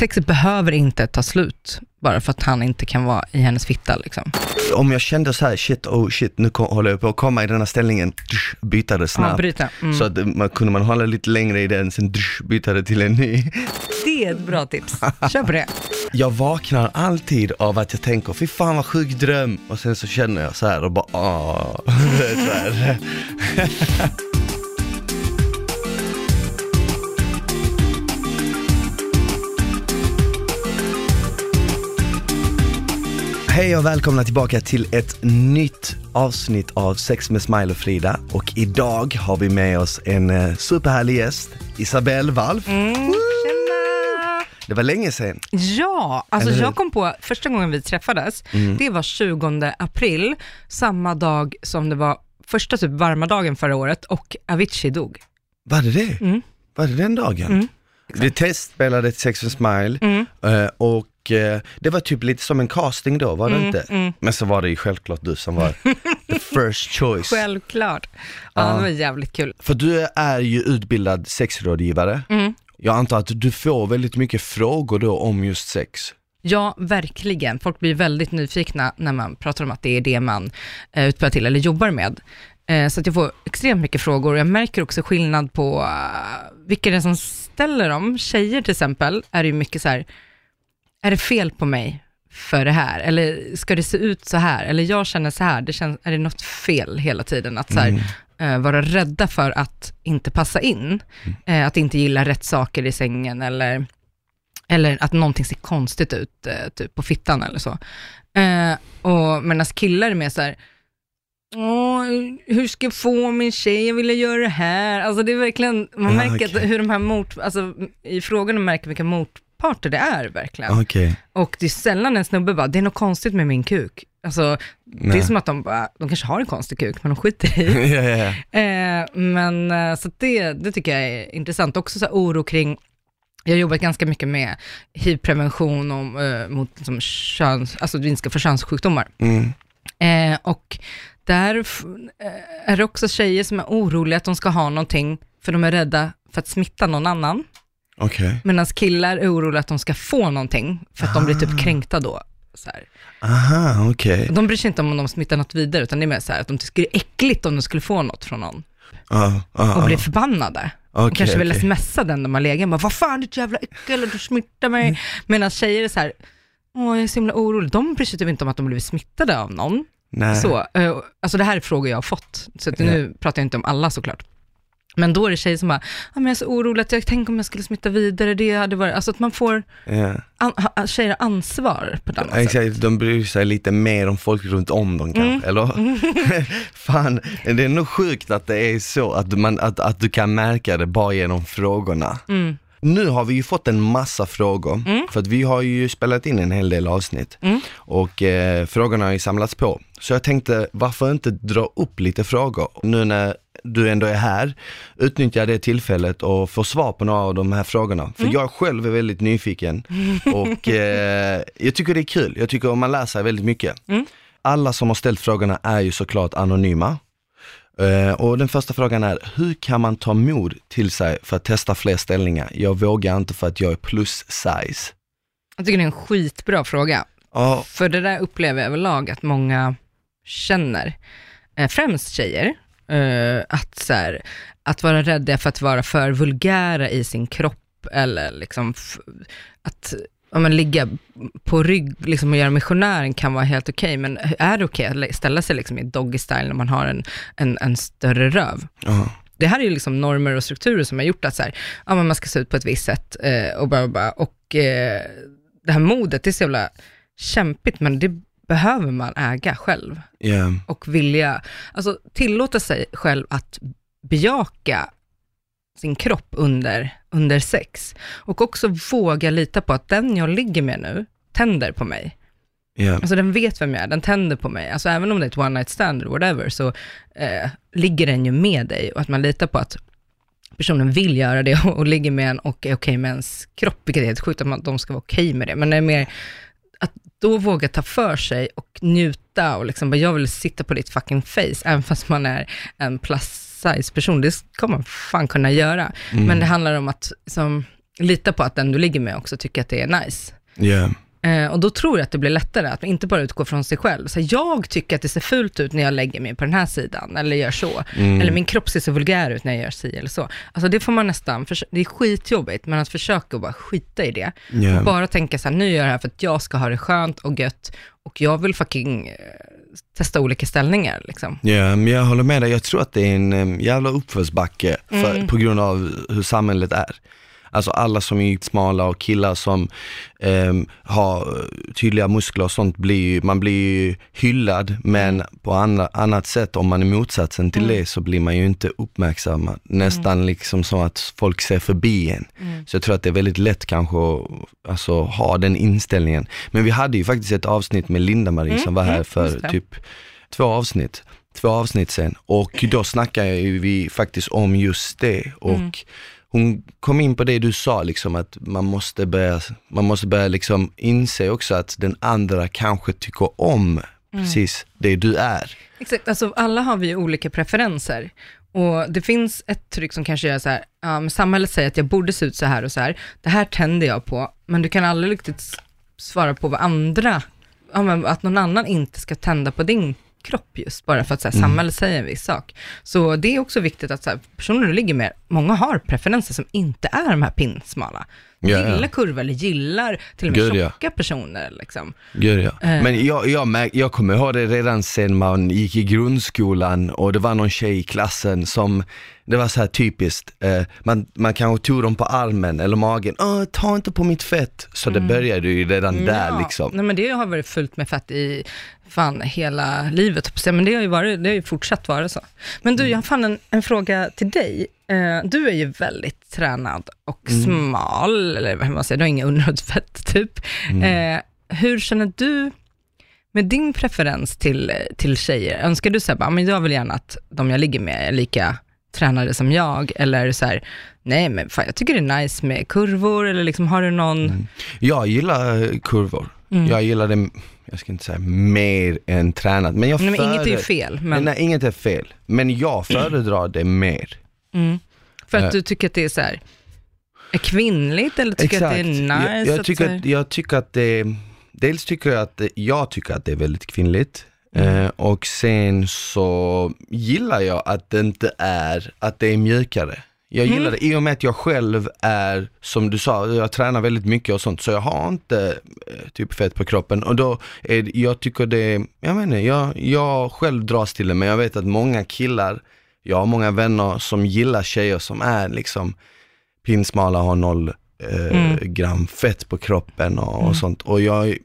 sexet behöver inte ta slut bara för att han inte kan vara i hennes fitta liksom. Om jag kände så här, shit, oh shit, nu kom, håller jag på att komma i den här ställningen, dusch, byta det Ja, snabbt. bryta. Mm. Så att man, kunde man hålla lite längre i den, sen dusch, byta det till en ny. Det är ett bra tips. Kör på det. Jag vaknar alltid av att jag tänker, fy fan vad sjuk dröm. Och sen så känner jag så här och bara, ah. Hej och välkomna tillbaka till ett nytt avsnitt av Sex med Smile och Frida. Och idag har vi med oss en eh, superhärlig gäst, Isabelle Walf. Mm. Det var länge sedan. Ja, alltså jag kom på första gången vi träffades, det var 20 april, samma dag som det var första typ varma dagen förra året och Avicii dog. Var det det? Mm. Var det den dagen? Mm. Vi testspelade Sex and Smile Mm. eh, och eh, det var typ lite som en casting då, var det Mm, inte? mm. Men så var det ju självklart du som var the first choice. Självklart. Ja, Ja. det var jävligt kul. För du är ju utbildad sexrådgivare. Mm. Jag antar att du får väldigt mycket frågor då om just sex. Ja, verkligen. Folk blir väldigt nyfikna när man pratar om att det är det man eh, utbildar till eller jobbar med. Eh, så att jag får extremt mycket frågor. Jag märker också skillnad på vilka det är som ställer dem. Tjejer till exempel, är det ju mycket så här, är det fel på mig för det här? Eller ska det se ut så här? Eller jag känner så här, det känns, är det något fel hela tiden? Att så här, eh, vara rädda för att inte passa in, eh, att inte gilla rätt saker i sängen eller eller att någonting ser konstigt ut, eh, typ på fittan eller så. Och medan killar är mer så här, Åh, hur ska jag få min tjej att vilja göra det här? Alltså det är verkligen, man Ja, märker att okej. hur de här mot, alltså i frågorna märker vilka motparter det är verkligen. Okej. Och det är sällan en snubbe bara, det är något konstigt med min kuk. Alltså, det är Nej. som att de bara, de kanske har en konstig kuk, men de skiter i. ja, ja, ja. Eh, men eh, så det, det tycker jag är intressant. Också så här oro kring, jag har jobbat ganska mycket med hiv-prevention och, eh, mot liksom, köns, alltså att vi inte ska få könssjukdomar. Mm. Eh, och där eh, är det också tjejer som är oroliga att de ska ha någonting, för de är rädda för att smitta någon annan. Okej. Medan killar är oroliga att de ska få någonting, för att de blir typ kränkta då. Så här. Aha, okej. De bryr sig inte om de smittar något vidare, utan det är mer så här att de tycker det är äckligt om de skulle få något från någon Ja, ja, och ja. blir förbannade. Okej, och kanske vill okej. smsa den de har legat med. Vad fan ditt jävla äckel, du smittar mig. Mm. Medan tjejer är så här, åh jag är så himla orolig. De bryr sig typ inte om att de blivit smittade av någon. Nej. Så, eh, alltså det här är frågor jag har fått, så nu pratar jag inte om alla såklart. Men då är det tjejer som bara, ah, men jag är så orolig att jag tänker om jag skulle smitta vidare, det hade varit, alltså att man får, Ja. an, ha, tjejer ansvar på ett annat sätt. Exakt, de bryr sig lite mer om folk runt om dem kanske, eller? Fan, det är nog sjukt att det är så att, man, att, att du kan märka det bara genom frågorna. Mm. Nu har vi ju fått en massa frågor, för att vi har ju spelat in en hel del avsnitt Mm. och eh, frågorna har ju samlats på. Så jag tänkte, varför inte dra upp lite frågor? Nu när du ändå är här, utnyttja det tillfället och få svar på några av de här frågorna. För jag själv är väldigt nyfiken och eh, jag tycker det är kul. Jag tycker man lär sig väldigt mycket. Mm. Alla som har ställt frågorna är ju såklart anonyma. Eh, och den första frågan är, hur kan man ta mod till sig för att testa fler ställningar? Jag vågar inte för att jag är plus size. Jag tycker det är en skitbra fråga. Ja, För det där upplever jag överlag att många känner, eh, främst tjejer, eh, att, så här, att vara rädda för att vara för vulgära i sin kropp eller liksom att om man ligga på rygg liksom, och göra missionären kan vara helt okej, men är det okej att lä- ställa sig liksom i doggy style när man har en, en, en större röv? ja, Det här är ju liksom normer och strukturer som har gjort att så här, ja, men man ska se ut på ett visst sätt eh, och bara, bara och eh, det här modet, det är så jävla kämpigt, men det behöver man äga själv ja, och vilja, alltså tillåta sig själv att bejaka sin kropp under, under sex och också våga lita på att den jag ligger med nu tänder på mig. ja, Alltså den vet vem jag är, den tänder på mig. Alltså även om det är ett one night stand eller whatever, så eh, ligger den ju med dig och att man litar på att personen vill göra det och, och ligger med en och är okej med ens kropp, vilket är helt sjukt att man, de ska vara okej med det. Men det är mer då våga ta för sig och njuta och liksom bara, jag vill sitta på ditt fucking face, även fast man är en plus size person. Det ska man fan kunna göra. Men det handlar om att som, lita på att den du ligger med också tycker att det är nice. Ja. Eh, och då tror jag att det blir lättare att inte bara utgå från sig själv. Så jag tycker att det ser fult ut när jag lägger mig på den här sidan, eller gör så. Mm. Eller min kropp ser så vulgär ut när jag gör si eller så. Alltså det får man nästan, det är skitjobbigt, men att försöka bara skita i det. Ja. Och bara tänka så här, nu gör jag det här för att jag ska ha det skönt och gött, och jag vill fucking eh, testa olika ställningar liksom. Ja, men jag håller med dig. Jag tror att det är en um, jävla uppförsbacke för, Mm. på grund av hur samhället är. Alltså alla som är smala och killar som ehm, har eh, tydliga muskler och sånt, blir ju, man blir ju hyllad men på andra, annat sätt, om man är motsatsen till Mm. det så blir man ju inte uppmärksammad. Nästan liksom så att folk ser förbi en. Mm. Så jag tror att det är väldigt lätt kanske att alltså, ha den inställningen. Men vi hade ju faktiskt ett avsnitt med Linda-Marie Mm, som var här mm, för typ två avsnitt två avsnitt sen och då snackade vi faktiskt om just det och Mm. Hon kom in på det du sa liksom att man måste börja, man måste börja liksom inse också att den andra kanske tycker om Mm. precis det du är. Exakt, alltså alla har vi ju olika preferenser. Och det finns ett tryck som kanske gör så här, men samhället säger att jag borde se ut så här och så här, det här tänder jag på, men du kan aldrig riktigt svara på vad andra, ja, att någon annan inte ska tända på din kropp just, bara för att så här, samhället säger en viss sak. Så det är också viktigt att så här, personer du ligger med, många har preferenser som inte är de här pinsmala. Ja, ja. Gillar kurvor eller gillar till och med Gud, ja. tjocka personer. Liksom. Gud ja. Eh. Men jag, jag, märk, jag kommer ihåg det redan sen man gick i grundskolan och det var någon tjej i klassen som, det var så här typiskt, eh, man, man kanske tog dem på armen eller magen, Åh, ta inte på mitt fett. Så det började ju redan där Ja, liksom. Nej, men det har varit fullt med fett i fan hela livet, men det har ju, varit, det har ju fortsatt vara så. Men du, jag har fan en, en fråga till dig. Eh, du är ju väldigt tränad och Mm. smal, eller vad man säger, du har inga underhudsfett typ. Mm. Eh, hur känner du med din preferens till, till tjejer? Önskar du så här, bara, men jag vill gärna att de jag ligger med är lika tränade som jag, eller så här, nej men fan, jag tycker det är nice med kurvor, eller liksom har du någon... Mm. Jag gillar eh, kurvor. Mm. Jag gillar det, jag ska inte säga mer än tränat, men jag Nej, men inget är ju fel, men... Nej, inget är fel. Men jag föredrar det mer. Mm. För att Eh. du tycker att det är så här, är kvinnligt eller tycker att det är nice? jag, jag, tycker, att, jag tycker att det, dels tycker jag att jag tycker att det är väldigt kvinnligt. Mm. Eh, och sen så gillar jag att det inte är, att det är mjukare. Jag Mm. gillar det i och med att jag själv är, som du sa, jag tränar väldigt mycket och sånt, så jag har inte eh, typ fett på kroppen och då är jag tycker det, jag menar, jag, jag själv dras till det, men jag vet att många killar, jag har många vänner som gillar tjejer som är liksom pinsmala, har noll eh, Mm. gram fett på kroppen och, Mm. och sånt. Och jag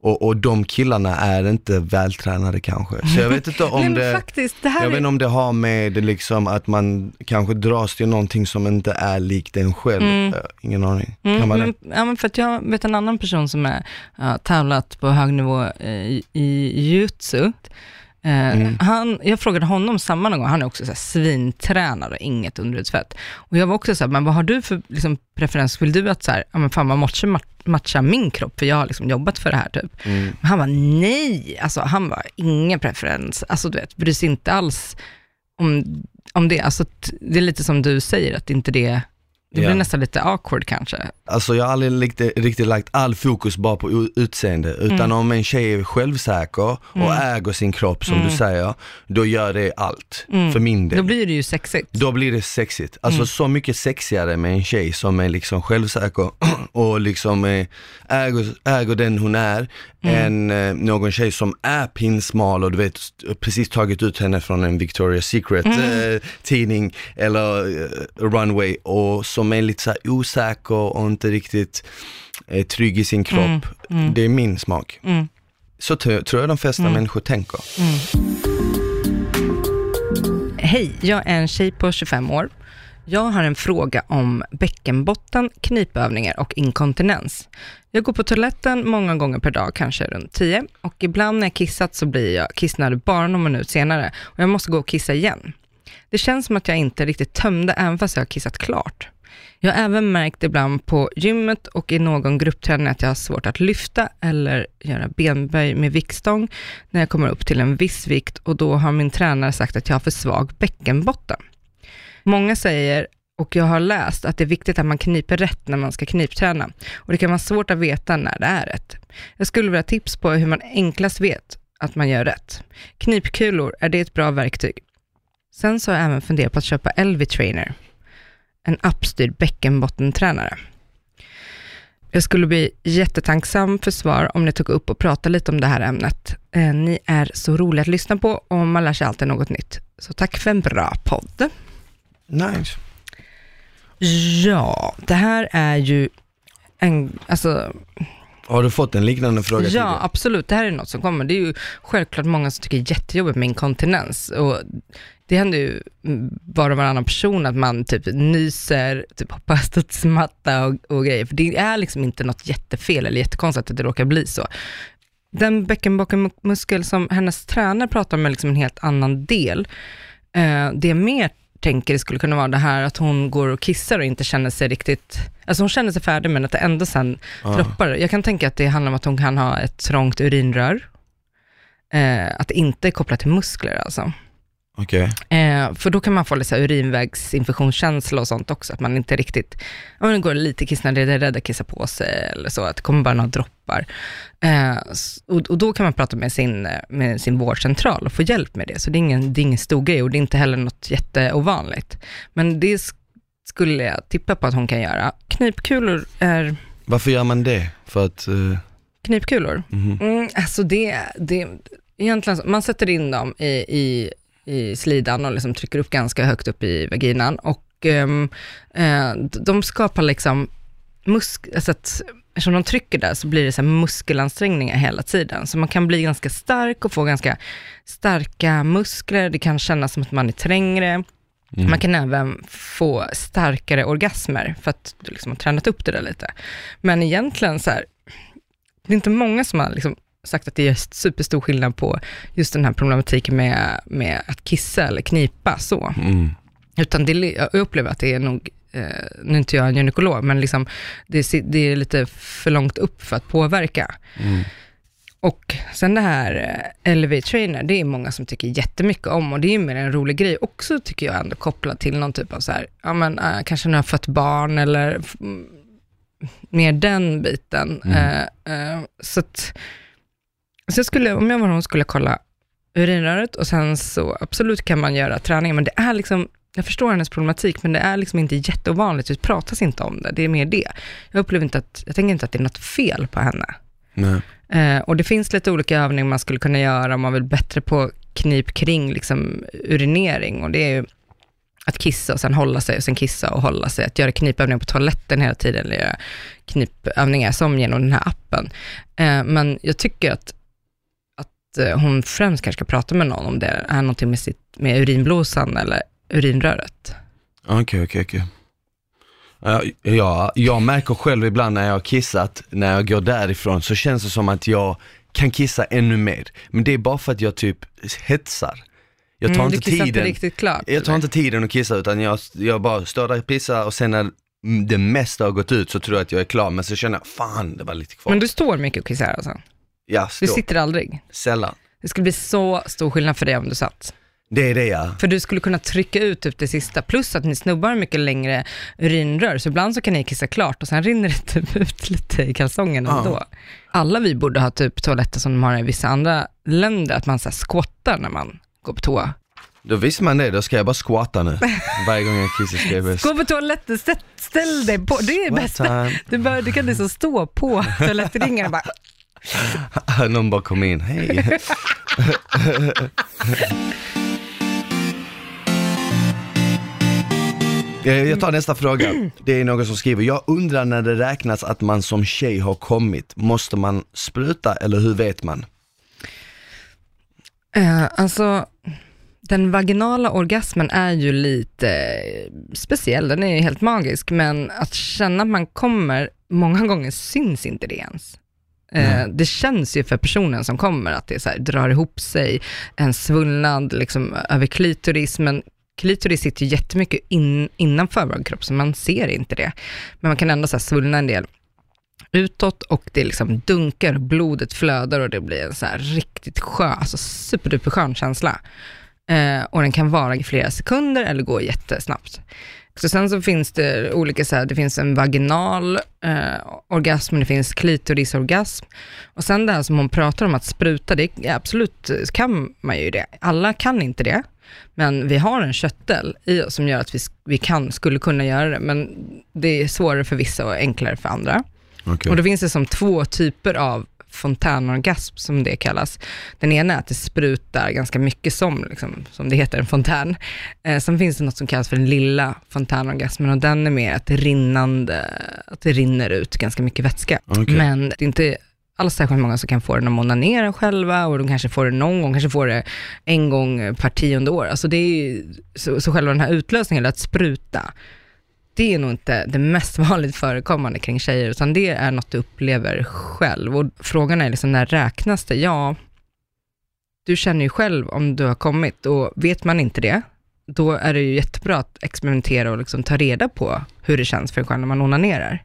och, och de killarna är inte vältränade kanske. Så jag vet inte om Nej, det, faktiskt, det jag vet är... inte om det har med liksom att man kanske dras till någonting som inte är likt en själv. Mm. Ingen aning. Mm, kan vara men, ja, men för att jag vet en annan person som är ja, tävlat på hög nivå eh, i, i jiu-jitsu. Eh, Mm. han, jag frågade honom samma någon gång, han är också så här svintränad och inget underhudsfett. Och jag var också så här, men vad har du för liksom, preferens? Vill du att så här, ja, men fan, man måste ma- matcha min kropp, för jag har liksom jobbat för det här typ. Mm. Men han var nej, alltså han var ingen preferens, alltså du vet, bryr sig inte alls om, om det. Alltså det är lite som du säger, att inte det, det blir Ja. nästan lite awkward kanske. Alltså jag har aldrig riktigt, riktigt lagt all fokus bara på utseende, utan Mm. om en tjej är självsäker och Mm. äger sin kropp som Mm. du säger, då gör det allt. Mm. För min del. Då blir det ju sexigt. Då blir det sexigt. Alltså Mm. så mycket sexigare med en tjej som är liksom självsäker och liksom eh, äger, äger den hon är, än eh, någon tjej som är pinsmal och du vet precis tagit ut henne från en Victoria's Secret eh, tidning eller eh, runway och som är lite så osäker och inte riktigt eh, trygg i sin kropp. Mm, mm. Det är min smak. Mm. Så tror jag de flesta Mm. människor tänker. Hej, jag är en tjej på 25 år. Jag har en fråga om bäckenbotten, knipövningar och inkontinens. Jag går på toaletten många gånger per dag, kanske runt 10, och ibland när jag kissat så blir jag kissnödig bara någon minut senare och jag måste gå och kissa igen. Det känns som att jag inte riktigt tömde även fast jag har kissat klart. Jag har även märkt ibland på gymmet och i någon gruppträning att jag har svårt att lyfta eller göra benböj med viktstång när jag kommer upp till en viss vikt och då har min tränare sagt att jag har för svag bäckenbotten. Många säger och jag har läst att det är viktigt att man kniper rätt när man ska knipträna. Och det kan vara svårt att veta när det är rätt. Jag skulle vilja ha tips på hur man enklast vet att man gör rätt. Knipkulor, är det ett bra verktyg? Sen så har jag även funderat på att köpa LV Trainer, en appstyrd bäckenbottentränare. Jag skulle bli jättetacksam för svar om ni tog upp och pratade lite om det här ämnet. Eh, ni är så roliga att lyssna på och man lär sig alltid något nytt. Så tack för en bra podd. Nice. Ja, det här är ju en, alltså, Har du fått en liknande fråga ja tidigare? absolut, det här är något som kommer. Det är ju självklart många som tycker jättejobbigt med inkontinens. Och det händer ju var och varannan person att man typ nyser, typ hoppar studsmatta och, och grejer. För det är liksom inte något jättefel eller jättekonstigt att det råkar bli så. Den bäckenbockenmuskel som hennes tränare pratar om är liksom en helt annan del. Eh, det jag mer tänker det skulle kunna vara det här att hon går och kissar och inte känner sig riktigt, alltså hon känner sig färdig men att det ändå sen Ja. droppar. Jag kan tänka att det handlar om att hon kan ha ett trångt urinrör. Eh, att det inte är kopplat till muskler alltså. Okej. Eh, för då kan man få lite så här urinvägsinfektionskänsla och sånt också, att man inte riktigt, men det går lite kissnödig, är rädd att kissa på sig eller så, att det kommer bara några droppar. Eh, och, och då kan man prata med sin, med sin vårdcentral och få hjälp med det, så det är ingen, det är ingen stor grej och det är inte heller något jätteovanligt. Men det sk- skulle jag tippa på att hon kan göra. Knipkulor är, Varför gör man det? För att... eh, knipkulor, mhm. Mm, alltså det, det, egentligen, man sätter in dem i, i, i slidan och liksom trycker upp ganska högt upp i vaginan och ehm, eh, de skapar liksom musk, alltså att, eftersom de trycker där så blir det så muskelansträngningar hela tiden. Så man kan bli ganska stark och få ganska starka muskler, det kan kännas som att man är trängre. Mm. Man kan även få starkare orgasmer för att du liksom har tränat upp det där lite. Men egentligen så här, det är inte många som har liksom sagt att det är superstor skillnad på just den här problematiken med, med att kissa eller knipa så. Mm. Utan det, jag upplever att det är nog, eh, nu är inte jag en gynekolog, men liksom det, det är lite för långt upp för att påverka. Mm. Och sen det här eh, LV Trainer, det är många som tycker jättemycket om och det är mer en rolig grej också tycker jag ändå kopplat till någon typ av så här, ja men äh, kanske när jag har fött barn eller mer den biten. Mm. Eh, eh, så att, så jag skulle, om jag var hon skulle kolla urinröret och sen så absolut kan man göra träning, men det är liksom, jag förstår hennes problematik, men det är liksom inte jätteovanligt, det pratas inte om det, det är mer det. Jag upplever inte att, jag tänker inte att det är något fel på henne. Eh, och det finns lite olika övningar man skulle kunna göra om man vill bättre på knip kring liksom, urinering. Och det är ju att kissa och sen hålla sig och sen kissa och hålla sig. Att göra knipövningar på toaletten hela tiden, eller göra knipövningar som genom den här appen. Eh, men jag tycker att, hon främst kanske ska prata med någon om det är någonting med, sitt, med urinblåsan eller urinröret. Okej, okej, okej. Ja, ja, jag märker själv ibland när jag har kissat, när jag går därifrån så känns det som att jag kan kissa ännu mer. Men det är bara för att jag typ hetsar. Jag tar Mm, inte tiden. inte riktigt klart. Jag tar eller? inte tiden att kissa utan jag, jag bara står där och pissar och sen när det mesta har gått ut så tror jag att jag är klar men så känner jag, fan det var lite kvar. Men du står mycket och kissar alltså? Ja, Du sitter aldrig? Sällan. Det skulle bli så stor skillnad för dig om du satt. Det är det ja. För du skulle kunna trycka ut typ det sista, plus att ni snubbar mycket längre urinrör, så ibland så kan ni kissa klart och sen rinner det typ ut lite i kalsongen Ja. ändå. Alla vi borde ha typ toaletter som de har i vissa andra länder, att man så när man går på toa. Då visste man det, då ska jag bara squatta nu. Varje gång jag kissar ska jag bara Gå på toaletten, ställ dig på, det är det bästa. Du, bör, du kan liksom stå på toalettringen och bara, Någon bara kom in, hej. Eh, Jag tar nästa fråga. Det är någon som skriver, jag undrar när det räknas att man som tjej har kommit. Måste man spruta eller hur vet man? Eh, alltså, den vaginala orgasmen är ju lite eh, speciell, den är ju helt magisk, men att känna att man kommer, många gånger syns inte det ens. Eh, det känns ju för personen som kommer att det så här, drar ihop sig, en svullnad liksom, över klitoris, men klitoris sitter ju jättemycket in, innanför vår kropp, så man ser inte det. Men man kan ändå så här, svullna en del utåt och det liksom dunkar blodet flödar och det blir en så här riktigt skön, alltså superduper skön känsla. Eh, och den kan vara i flera sekunder eller gå jättesnabbt. Så sen så finns det olika, så här, det finns en vaginal eh, orgasm, det finns klitorisorgasm. Och sen det här som hon pratar om att spruta, det ja, absolut kan man ju det. Alla kan inte det, men vi har en köttel i oss som gör att vi, vi kan, skulle kunna göra det, men det är svårare för vissa och enklare för andra. Okej. Och då finns det som två typer av fontänorgasm, som det kallas. Den ena är att det sprutar ganska mycket som, liksom, som det heter, en fontän. Eh, sen finns det något som kallas för den lilla fontänorgasmen och den är mer att det rinnande, att det rinner ut ganska mycket vätska. Okej. Men det är inte alls särskilt många som kan få det när de onanerar själva och de kanske får det någon gång, kanske får det en gång per tionde år. Alltså det är ju, så, så själva den här utlösningen, att spruta, det är nog inte det mest vanligt förekommande kring tjejer, utan det är något du upplever själv. Och frågan är liksom, när räknas det? Ja, du känner ju själv om du har kommit och vet man inte det, då är det ju jättebra att experimentera och liksom ta reda på hur det känns för en själv när man onanerar.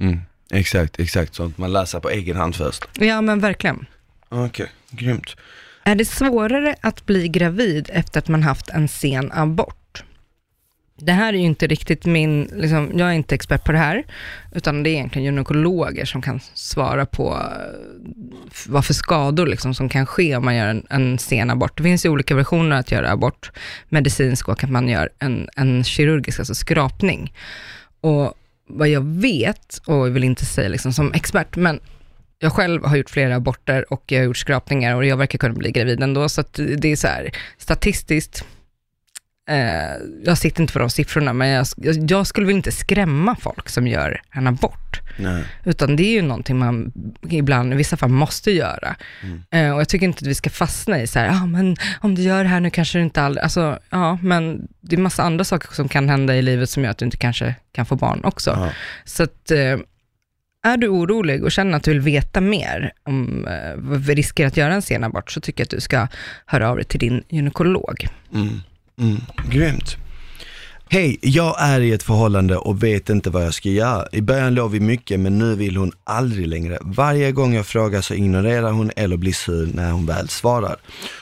Mm. Exakt, exakt. Så att man läser på egen hand först. Ja, men verkligen. Okej, grymt. Är det svårare att bli gravid efter att man haft en sen abort? Det här är ju inte riktigt min, liksom, jag är inte expert på det här, utan det är egentligen gynekologer som kan svara på eh, vad för skador liksom, som kan ske om man gör en, en sen abort. Det finns ju olika versioner att göra abort, medicinsk och att man gör en, en kirurgisk, alltså skrapning. Och vad jag vet, och jag vill inte säga liksom som expert, men jag själv har gjort flera aborter och jag har gjort skrapningar och jag verkar kunna bli gravid ändå, så att det är så här, statistiskt, eh, jag sitter inte på de siffrorna, men jag, jag, skulle väl inte skrämma folk som gör en abort, Nej. utan det är ju någonting man ibland, i vissa fall, måste göra. Mm. Eh, och jag tycker inte att vi ska fastna i så här, ja ah, men om du gör det här nu kanske du inte aldrig, alltså ja, men det är massa andra saker som kan hända i livet som gör att du inte kanske kan få barn också. Ja. Så att, eh, är du orolig och känner att du vill veta mer om eh, riskerar att göra en sen abort, så tycker jag att du ska höra av dig till din gynekolog. Mm. Mm. Grymt. Hej, jag är i ett förhållande och vet inte vad jag ska göra. I början låg vi mycket men nu vill hon aldrig längre. Varje gång jag frågar så ignorerar hon eller blir sur när hon väl svarar.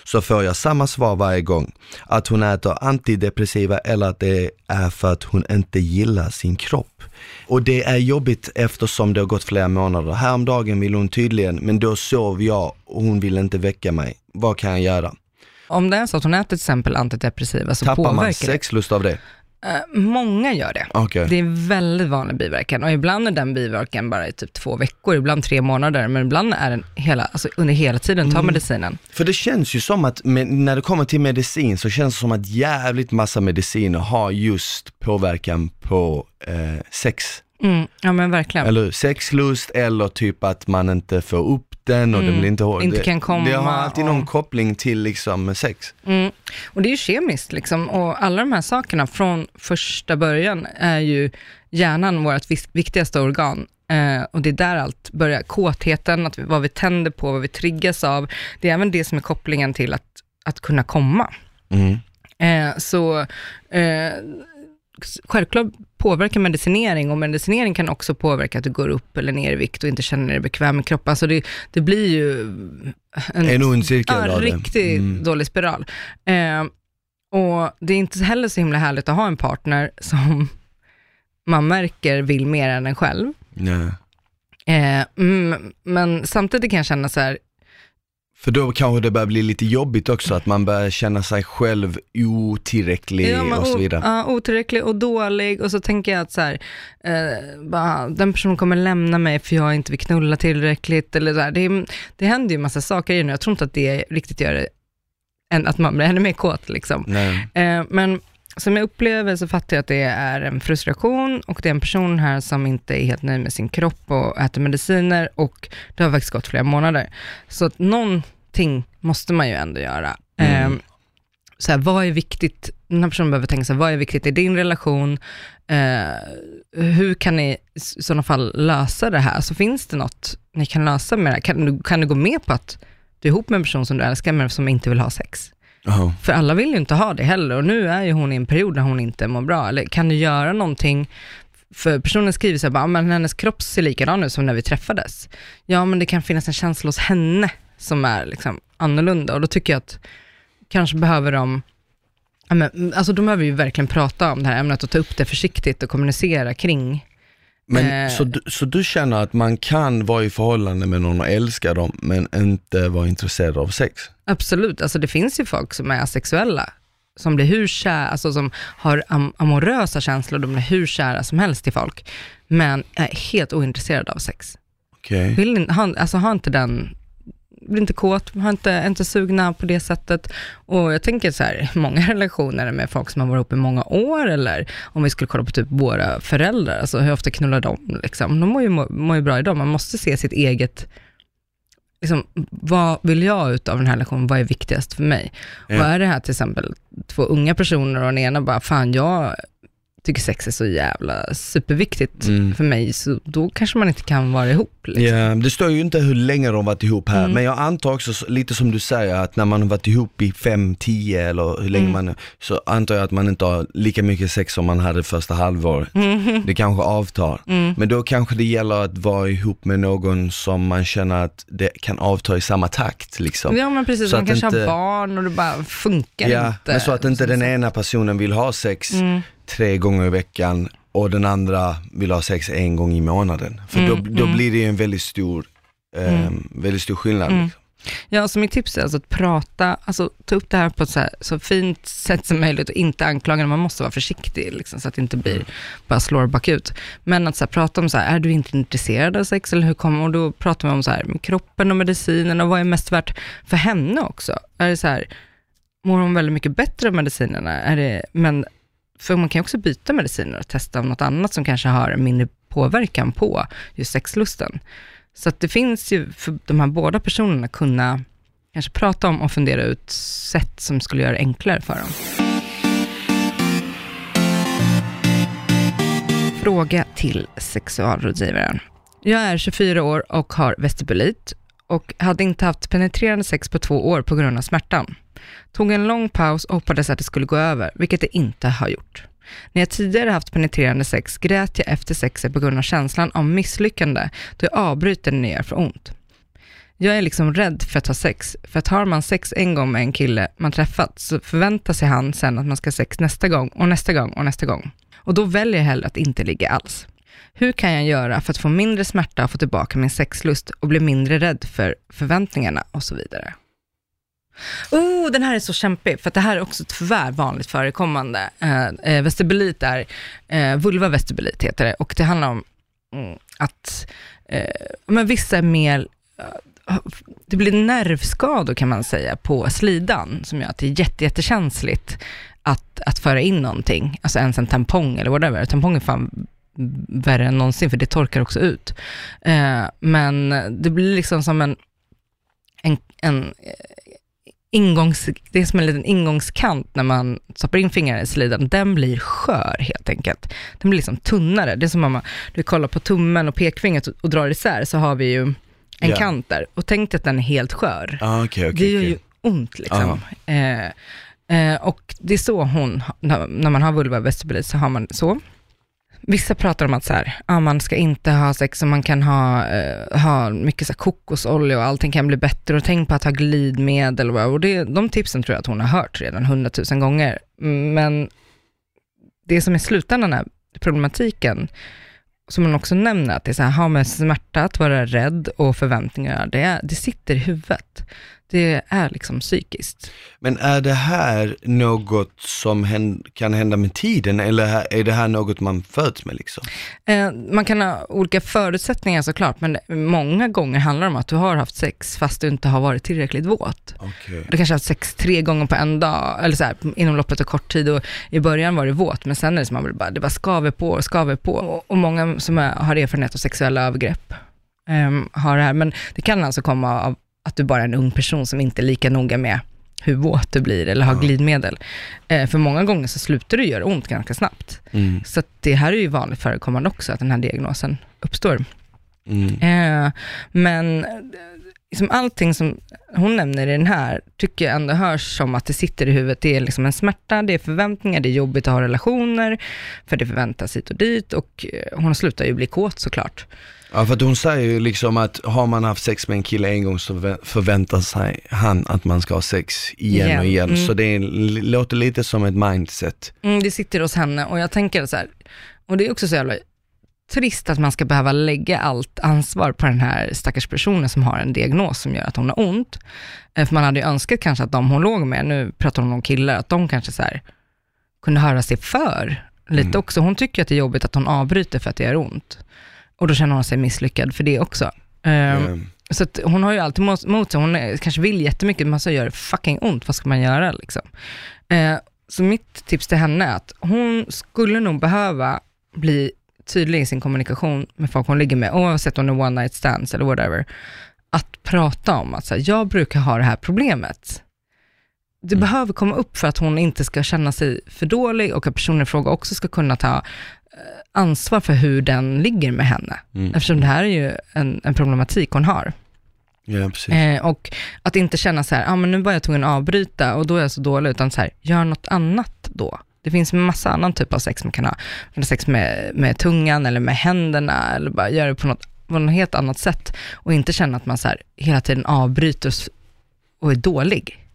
Så får jag samma svar varje gång. Att hon äter antidepressiva eller att det är för att hon inte gillar sin kropp. Och det är jobbigt eftersom det har gått flera månader. Häromdagen vill hon tydligen, men då sov jag och hon vill inte väcka mig. Vad kan jag göra? Om det är så att hon äter till exempel antidepressiva så Tappar man påverkar det. sexlust av det? Eh, många gör det. Okej. Det är väldigt vanlig biverkan och ibland är den biverkan bara i typ två veckor, ibland tre månader, men ibland är den hela, alltså under hela tiden tar Mm. medicinen. För det känns ju som att med, när det kommer till medicin så känns det som att jävligt massa mediciner har just påverkan på eh, sex. Mm, ja men verkligen. Eller? Sexlust eller typ att man inte får upp den och Mm, den blir inte hård. inte det, kan komma Det har alltid någon och- koppling till liksom sex. Mm. Och det är ju kemiskt liksom, och alla de här sakerna från första början är ju hjärnan vårt viktigaste organ. Eh, och det är där allt börjar. Kåtheten, att vi, vad vi tänder på, vad vi triggas av. Det är även det som är kopplingen till att, att kunna komma. Mm. Eh, så eh, självklart påverkar medicinering och medicinering kan också påverka att du går upp eller ner i vikt och inte känner dig bekväm i kroppen. Alltså det, det blir ju en, En ond cirkel ja, riktigt Mm. dålig spiral. Eh, och det är inte heller så himla härligt att ha en partner som man märker vill mer än en själv. Nej. Eh, mm, men samtidigt kan jag känna så här, För då kanske det börjar bli lite jobbigt också, att man börjar känna sig själv otillräcklig Ja, och så vidare. Ja, otillräcklig och dålig och så tänker jag att så här, eh, bara, den personen kommer lämna mig för jag inte vill knulla tillräckligt eller så här. Det, det händer ju massa saker i nu. Jag tror inte att det riktigt gör det, än att man blir ännu mer kåt liksom. Nej. Eh, men som jag upplever så fattar jag att det är en frustration och det är en person här som inte är helt nöjd med sin kropp och äter mediciner och det har faktiskt gått flera månader. Så att någonting måste man ju ändå göra. Mm. Eh, så här, vad är viktigt, den här personen behöver tänka sig, vad är viktigt i din relation? Eh, hur kan ni i sådana fall lösa det här? Så finns det något ni kan lösa med det här? Kan du, kan du gå med på att du är ihop med en person som du älskar men som inte vill ha sex? Oh. För alla vill ju inte ha det heller och nu är ju hon i en period där hon inte mår bra. Eller kan du göra någonting? För personen skriver så här, ah, men hennes kropp ser likadan ut som när vi träffades. Ja, men det kan finnas en känsla hos henne som är liksom annorlunda och då tycker jag att kanske behöver de men, alltså de behöver ju verkligen prata om det här ämnet och ta upp det försiktigt och kommunicera kring. Men Eh. så, du, så du känner att man kan vara i förhållande med någon och älska dem, men inte vara intresserad av sex? Absolut, alltså det finns ju folk som är asexuella, som blir hur kära, alltså som har am- amorösa känslor, de blir hur kära som helst till folk, men är helt ointresserade av sex. Okej. Vill har, alltså har inte den, blir inte kåt, har inte, är inte sugna på det sättet. Och jag tänker så här, många relationer med folk som har varit ihop i många år, eller om vi skulle kolla på typ våra föräldrar, alltså hur ofta knullar de? Liksom? De mår ju, mår, ju bra idag, man måste se sitt eget, liksom, vad vill jag ut av den här relationen, vad är viktigast för mig? Ja. Och är det här till exempel två unga personer och den ena bara, fan jag tycker sex är så jävla superviktigt Mm. för mig, så då kanske man inte kan vara ihop. Liksom. Ja, det står ju inte hur länge de varit ihop här, Mm. men jag antar också, så- lite som du säger, att när man har varit ihop i fem, tio eller hur länge Mm. man så antar jag att man inte har lika mycket sex som man hade första halvåret. Mhm. Det kanske avtar. Mm. Men då kanske det gäller att vara ihop med någon som man känner att det kan avta i samma takt liksom. Ja men precis, Så man kanske inte- har barn och det bara funkar Ja, inte. men så att inte den ena personen vill ha sex Mm. Tre gånger i veckan och den andra vill ha sex en gång i månaden. För då, Mm, då mm. blir det en väldigt stor, eh, Mm. väldigt stor skillnad. Mm. Liksom. Ja, så mitt tips är alltså att prata, alltså ta upp det här på ett så, här, så fint sätt som möjligt och inte anklaga, man måste vara försiktig liksom, så att det inte blir, bara slår bakut. Men att så här, prata om så här, är du inte intresserad av sex eller hur kommer, och då pratar vi om så här, kroppen och medicinerna och vad är mest värt för henne också? Är det så här, mår hon väldigt mycket bättre av medicinerna? Är det, men, för man kan ju också byta mediciner och testa något annat som kanske har mindre påverkan på just sexlusten. Så att det finns ju för de här båda personerna kunna kanske prata om och fundera ut sätt som skulle göra det enklare för dem. Fråga till sexualrådgivaren. Jag är 24 år och har vestibulit och hade inte haft penetrerande sex på två år på grund av smärtan. Tog en lång paus och hoppades att det skulle gå över, vilket det inte har gjort. När jag tidigare haft penetrerande sex grät jag efter sexet på grund av känslan av misslyckande, då jag avbryter när det gör för ont. Jag är liksom rädd för att ha sex, för att har man sex en gång med en kille man träffat, så förväntar sig han sen att man ska ha sex nästa gång och nästa gång och nästa gång. Och då väljer jag hellre att inte ligga alls. Hur kan jag göra för att få mindre smärta och få tillbaka min sexlust och bli mindre rädd för förväntningarna och så vidare? Oh, den här är så kämpig, för att det här är också tyvärr vanligt förekommande. Eh, eh vestibulit är, eh, vulva vestibulit heter det, och det handlar om mm, att eh, men vissa är mer, eh, det blir nervskador kan man säga på slidan, som gör att det är jätte, jättekänsligt att, att föra in någonting, alltså ens en tampong eller whatever. Tampong är fan värre än någonsin, för det torkar också ut. Eh, men det blir liksom som en, en, en eh, ingångs, det är som en liten ingångskant när man stoppar in fingrarna i slidan, den blir skör helt enkelt. Den blir liksom tunnare. Det är som om man, du kollar på tummen och pekfingret och, och drar isär, så har vi ju en Ja. kant där. Och tänk dig att den är helt skör. Ah, okej, okej, det gör okej. ju ont liksom. Eh, eh, och det är så hon, när, när man har vulva vestibulit så har man så. Vissa pratar om att så här, ja, man ska inte ha sex och man kan ha, eh, ha mycket så här, kokosolja och allting kan bli bättre och tänk på att ha glidmedel och, och det, de tipsen tror jag att hon har hört redan hundratusen gånger. Men det som är slutändan är problematiken, som hon också nämner, att det är så här, ha med smärta, att vara rädd och förväntningar, det, det sitter i huvudet. Det är liksom psykiskt. Men är det här något som kan hända med tiden eller är det här något man föds med liksom? Eh, man kan ha olika förutsättningar såklart, men många gånger handlar det om att du har haft sex fast du inte har varit tillräckligt våt. Okej. Du kanske har haft sex tre gånger på en dag, eller så här, inom loppet av kort tid och i början var det våt, men sen är det som man bara, det bara skaver på och skaver på. Och, och många som är, har erfarenhet av sexuella övergrepp ehm, har det här, men det kan alltså komma av att du bara är en ung person som inte är lika noga med hur våt du blir eller har Ja. glidmedel. Eh, för många gånger så slutar det göra ont ganska snabbt. Mm. Så det här är ju vanligt förekommande också, att den här diagnosen uppstår. Mm. Eh, men liksom allting som hon nämner i den här, tycker jag ändå hörs som att det sitter i huvudet. Det är liksom en smärta, det är förväntningar, det är jobbigt att ha relationer, för det förväntas hit och dit och eh, hon slutar ju bli kåt såklart. Ja för att hon säger ju liksom att har man haft sex med en kille en gång så vä- förväntar sig han att man ska ha sex igen, Igen, och igen. mm. Så det är, låter lite som ett mindset. Mm, det sitter hos henne och jag tänker så här, och det är också så jävla trist att man ska behöva lägga allt ansvar på den här stackars personen som har en diagnos som gör att hon har ont. Eh, För man hade ju önskat kanske att de hon låg med, nu pratar hon om killar, att de kanske så här kunde höra sig för lite Mm. också. Hon tycker att det är jobbigt att hon avbryter för att det gör ont. Och då känner hon sig misslyckad för det också. Ehm, Ehm, så hon har ju alltid mot, sig, hon är, kanske vill jättemycket, men så gör det fucking ont, vad ska man göra liksom? Eh, så mitt tips till henne är att hon skulle nog behöva bli tydlig i sin kommunikation med folk hon ligger med, oavsett om det är one night stands eller whatever, att prata om att så här, jag brukar ha det här problemet. Det Mm. behöver komma upp för att hon inte ska känna sig för dålig och att personen i fråga också ska kunna ta ansvar för hur den ligger med henne. mm. Eftersom det här är ju en, en problematik hon har. Ja precis. Eh, och att inte känna så här, ah, men nu var jag tvungen att avbryta och då är jag så dålig, utan så här, gör något annat då. Det finns massa annan typ av sex man kan ha. Man kan ha sex med, med tungan eller med händerna eller bara göra det på något, på något helt annat sätt och inte känna att man så här, hela tiden avbryter och är dålig.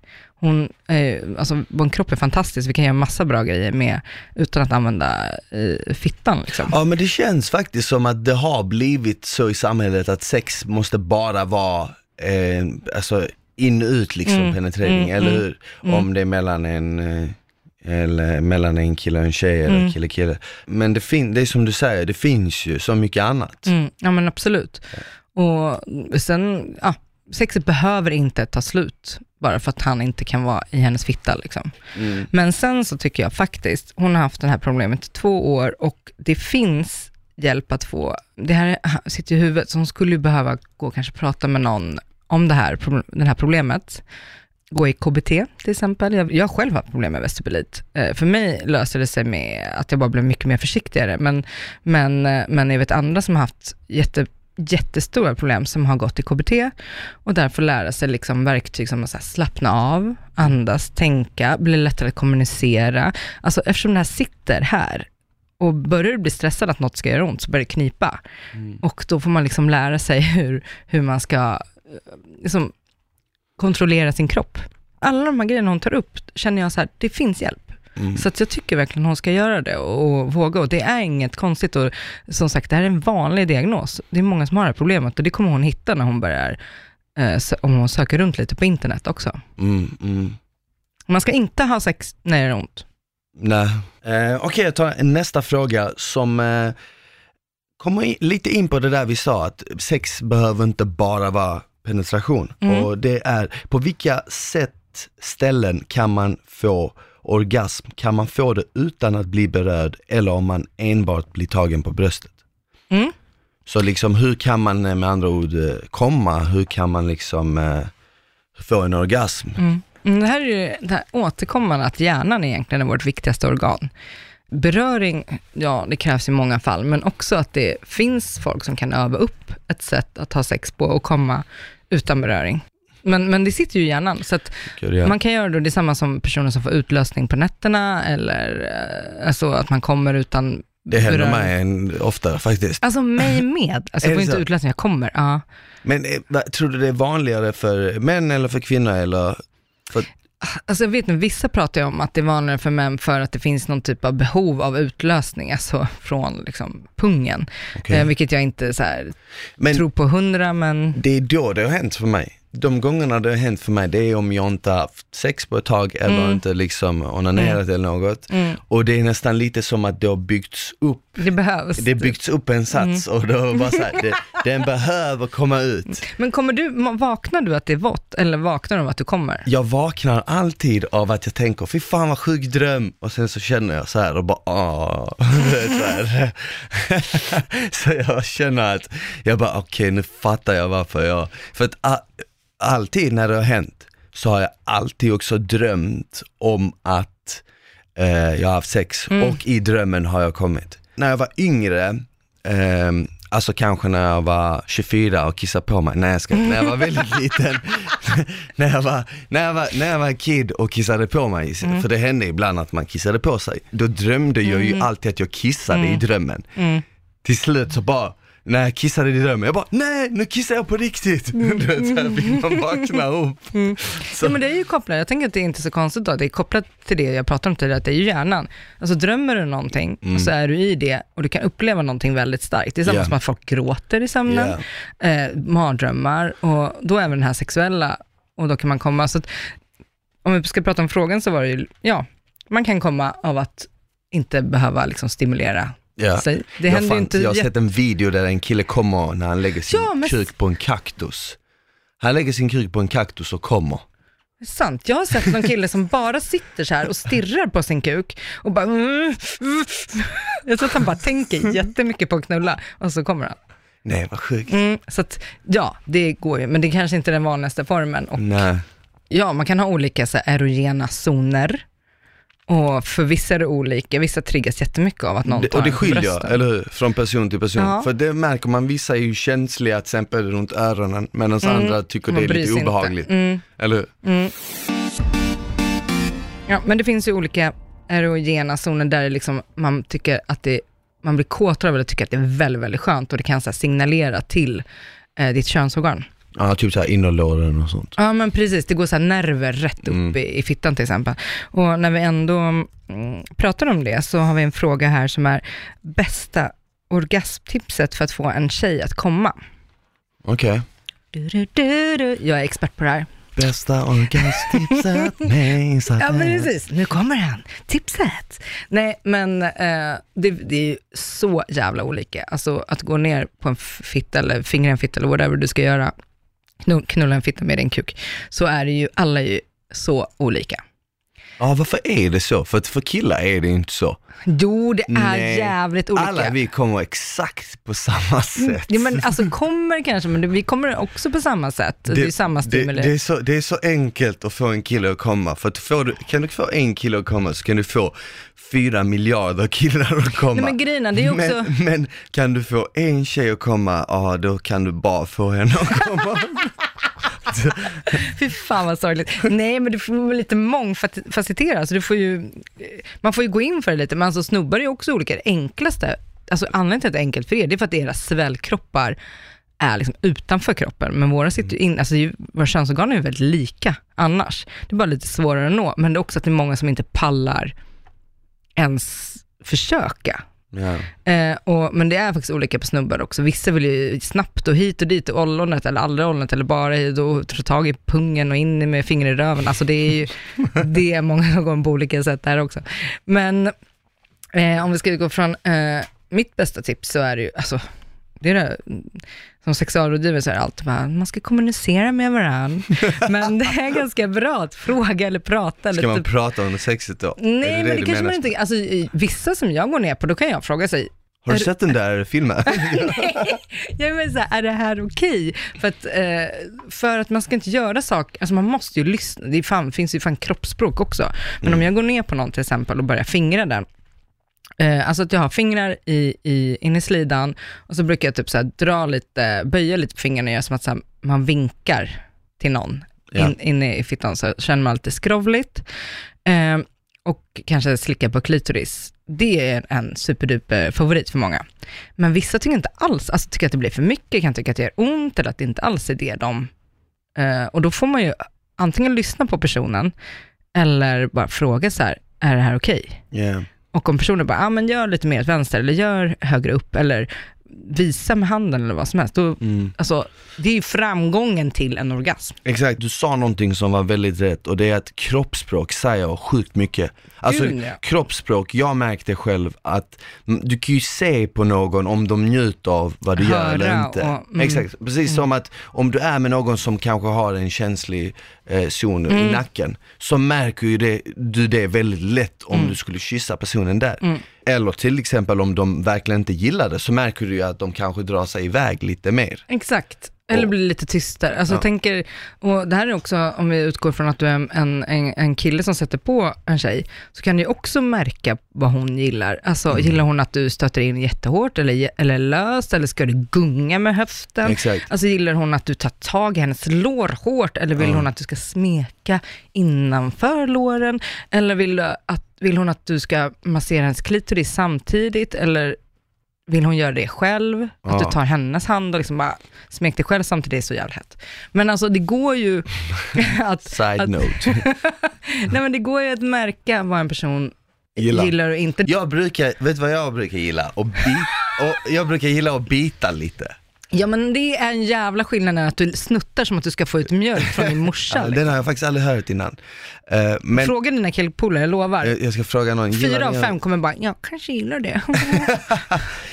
Hon, eh, alltså vår kropp är fantastisk, vi kan göra massa bra grejer med, utan att använda eh, fittan liksom. Ja men det känns faktiskt som att det har blivit så i samhället att sex måste bara vara eh, alltså in och ut liksom Mm, penetrering, mm, eller mm, hur? mm. Om det är mellan en eh, eller mellan en kille och en tjej eller Mm. kille kille. Men det, fin- det är som du säger, det finns ju så mycket annat. Mm, ja men absolut. Och sen, ja, sexet behöver inte ta slut bara för att han inte kan vara i hennes fitta. Liksom. Mm. Men sen så tycker jag faktiskt, hon har haft det här problemet i två år och det finns hjälp att få. Det här sitter i huvudet, så hon skulle ju behöva gå och kanske prata med någon om det här, det här problemet. Gå i KBT till exempel. Jag, jag har själv haft problem med vestibulit. Eh, för mig löser det sig med att jag bara blev mycket mer försiktigare. Men, men, eh, men jag vet andra som har haft jätte, jättestora problem som har gått i KBT och därför lära sig liksom verktyg som att slappna av, andas, tänka, bli lättare att kommunicera. Alltså eftersom det här sitter här och börjar du bli stressad att något ska göra ont så börjar det knipa. Mm. Och då får man liksom lära sig hur, hur man ska eh, liksom, kontrollera sin kropp. Alla de här grejerna hon tar upp känner jag så här, det finns hjälp. Mm. Så att jag tycker verkligen hon ska göra det och, våga. Och det är inget konstigt och som sagt, det här är en vanlig diagnos. Det är många som har det här problemet och det kommer hon hitta när hon börjar, eh, om hon söker runt lite på internet också. Mm, mm. Man ska inte ha sex när det är ont. Nej. Eh, Okej, jag tar nästa fråga som eh, kommer i, lite in på det där vi sa, att sex behöver inte bara vara penetration. Mm. Och det är, på vilka sätt, ställen kan man få orgasm? Kan man få det utan att bli berörd eller om man enbart blir tagen på bröstet? Mm. Så liksom hur kan man eh, med andra ord eh, komma? Hur kan man liksom eh, få en orgasm? Mm. Mm, Det här är ju det här återkommande att hjärnan egentligen är vårt viktigaste organ. Beröring, ja det krävs i många fall, men också att det finns folk som kan öva upp ett sätt att ha sex på och komma utan beröring. Men, men det sitter ju i hjärnan, så man kan göra det, det är samma som personer som får utlösning på nätterna, eller eh, alltså att man kommer utan Det händer mig en, ofta faktiskt. Alltså mig med, alltså jag får inte utlösning, jag kommer. Ja. Men eh, tror du det är vanligare för män eller för kvinnor eller? Alltså jag vet inte, vissa pratar ju om att det är vanligare för män för att det finns någon typ av behov av utlösning, alltså från liksom pungen. Okej. Eh, vilket jag inte så här, Men tror på hundra, men det är då det har hänt för mig. De gångerna det har hänt för mig, det är om jag inte haft sex på ett tag eller Mm. inte liksom onanerat eller något. mm, Och det är nästan lite som att det har byggts upp, det behövs. det har byggts upp en sats Mm. och då bara så här, det, den behöver komma ut. Men kommer du, vaknar du att det är vått eller vaknar du av att du kommer? Jag vaknar alltid av att jag tänker, fy fan vad sjuk dröm, och sen så känner jag så här och bara ah. så, jag känner att, jag bara okej nu fattar jag varför jag, för att a- alltid när det har hänt så har jag alltid också drömt om att eh, jag har haft sex Mm. och i drömmen har jag kommit. När jag var yngre, ehm, Alltså kanske när jag var 24 och kissade på mig, nej jag ska när jag var väldigt liten, när, jag var, när, jag var, när jag var kid och kissade på mig, Mm. för det hände ibland att man kissade på sig, då drömde jag ju alltid att jag kissade i drömmen. Mm. Till slut så bara, när jag kissade i drömmen, jag bara nej nu kissar jag på riktigt! Du vet, så här fick man vakna upp. Mm. Ja, men det är ju kopplat, jag tänker att det är inte så konstigt då, det är kopplat till det jag pratade om tidigare, att det är ju hjärnan. Alltså drömmer du någonting och så är du i det och du kan uppleva någonting väldigt starkt. Det är samma Yeah. som att folk gråter i sömnen, eh, mardrömmar och då även den här sexuella och då kan man komma, så att, om vi ska prata om frågan så var det ju, ja, man kan komma av att inte behöva liksom stimulera ja. sig. Det jag, fan, inte jag har sett en video där en kille kommer när han lägger sin Ja, men- kuk på en kaktus. Han lägger sin kuk på en kaktus och kommer. Det är sant. Jag har sett någon kille som bara sitter så här och stirrar på sin kuk och bara... mm, mm. Jag tror att han bara tänker jättemycket på att knulla och så kommer han. Nej vad sjukt. Mm, så att, ja, det går ju, men det är kanske inte är den vanligaste formen. Och Nej. ja, man kan ha olika så här, erogena zoner. Och för vissa är det olika, vissa triggas jättemycket av att någon Det, tar och det skiljer, eller hur? Från person till person. Ja. För det märker man, vissa är ju känsliga till exempel runt öronen, medan andra tycker Man det är lite obehagligt. Mm. Eller hur? Ja, men det finns ju olika erogena zoner där liksom, man tycker att det, man blir kåtare av det och tycker att det är väldigt, väldigt skönt och det kan så signalera till eh, ditt könsorgan. Ja, typ såhär innerlåren och sånt. Ja, men precis. Det går så här nerver rätt upp Mm. i, i fittan till exempel. Och när vi ändå mm, pratar om det så har vi en fråga här som är bästa orgasmtipset för att få en tjej att komma. Okej. Du, du, du, du. Jag är expert på det här. Bästa orgasmtipset mig så Ja, men precis. Nu kommer han. Tipset. Nej, men eh, det, det är ju så jävla olika. Alltså att gå ner på en fitta eller fingra en fitta eller whatever du ska göra, knulla en fitta med din kuk, så är det ju, alla är ju så olika. Ja, varför är det så? För att för killar är det inte så. Jo, det är Nej. jävligt olika. Alla vi kommer exakt på samma sätt. Ja, men alltså kommer kanske, men det, vi kommer också på samma sätt. Det, är samma stimuli. Det, det, är så, det är så enkelt att få en kille att komma, för att får du, kan du få en kille att komma så kan du få fyra miljarder killar att komma. Nej, men är, det är också- men, men kan du få en tjej att komma, ja då kan du bara få henne att komma. Fy fan vad sorgligt. Nej, men du får vara lite mångfacetterad, alltså du får ju, man får ju gå in för det lite, men alltså snubbar är ju också olika. Det enklaste, alltså anledningen till att det är enkelt för er, det är för att era svällkroppar är liksom utanför kroppen, men våra sitter ju in, alltså ju- våra könsorgan är ju väldigt lika annars. Det är bara lite svårare att nå, men det är också att det är många som inte pallar ens försöka ja. Eh, och, men det är faktiskt olika på snubbar också. Vissa vill ju snabbt och hit och dit och ollonet eller aldrig ollonet eller bara hit och ta tag i pungen och in med fingret i röven. Alltså det är ju, det är många gånger på olika sätt där också. Men eh, om vi ska gå från eh, mitt bästa tips så är det ju, alltså, det är det, som sexualrådgivare så är det alltid bara, man ska kommunicera med varandra. Men det är ganska bra att fråga eller prata. Ska man typ- prata under sexet då? Nej, det men det du kanske man inte, alltså vissa som jag går ner på, då kan jag fråga sig, Har du sett den där filmen? jag menar så här, är det här okej? För att, eh, för att man ska inte göra saker, alltså man måste ju lyssna, det fan, finns ju fan kroppsspråk också. Men om jag går ner på någon till exempel och börjar fingra den, eh, alltså att jag har fingrar i, i, in i slidan och så brukar jag typ så här dra lite, böja lite på fingrarna och göra som att så här, man vinkar till någon Ja. in, inne i fittan, så känner man lite skrovligt. Eh, och kanske slicka på klitoris. Det är en superduper favorit för många. Men vissa tycker inte alls, alltså tycker att det blir för mycket, kan tycka att det gör ont eller att det inte alls är det de... Eh, och då får man ju antingen lyssna på personen eller bara fråga så här, är det här okej? Ja. Och om personen bara, ja ah, men gör lite mer åt vänster eller gör högre upp eller visa med handen eller vad som helst. Då, Mm. alltså, det är ju framgången till en orgasm. Exakt, du sa någonting som var väldigt rätt och det är att kroppsspråk säger sjukt mycket. Alltså Gud, ja. kroppsspråk, jag märkte själv att mm, du kan ju se på någon om de njuter av vad du gör eller Höra inte. och- mm. Exakt, precis som att om du är med någon som kanske har en känslig eh, zon Mm. i nacken, så märker ju det, du det väldigt lätt om Mm. du skulle kyssa personen där. Eller till exempel om de verkligen inte gillar det, så märker du ju att de kanske drar sig iväg lite mer. Exakt. Eller Och- bli lite tystare. Alltså Ja. tänker, och det här är också, om vi utgår från att du är en, en, en, kille som sätter på en tjej, så kan du också märka vad hon gillar. Alltså Mm. gillar hon att du stöter in jättehårt eller, eller löst, eller ska du gunga med höften? Exakt. Alltså gillar hon att du tar tag i hennes lår hårt, eller vill Ja. hon att du ska smeka innanför låren? Eller vill, du att, vill hon att du ska massera hennes klitoris samtidigt, eller vill hon göra det själv? Att Ja. du tar hennes hand och liksom bara smek dig själv samtidigt, det är så jävla hett. Men alltså det går ju att, Side att, note. nej, men det går ju att märka vad en person Gillar. gillar och inte. Jag brukar, vet du vad jag brukar gilla? Och bit, och jag brukar gilla att bita lite. Ja men det är en jävla skillnad när att du snuttar som att du ska få ut mjölk från din morsa. Ja, den har jag faktiskt aldrig hört innan. Eh, men Fråga dina killpolare, jag lovar. jag, jag ska fråga någon. Fyra av fem kommer bara, jag kanske gillar det.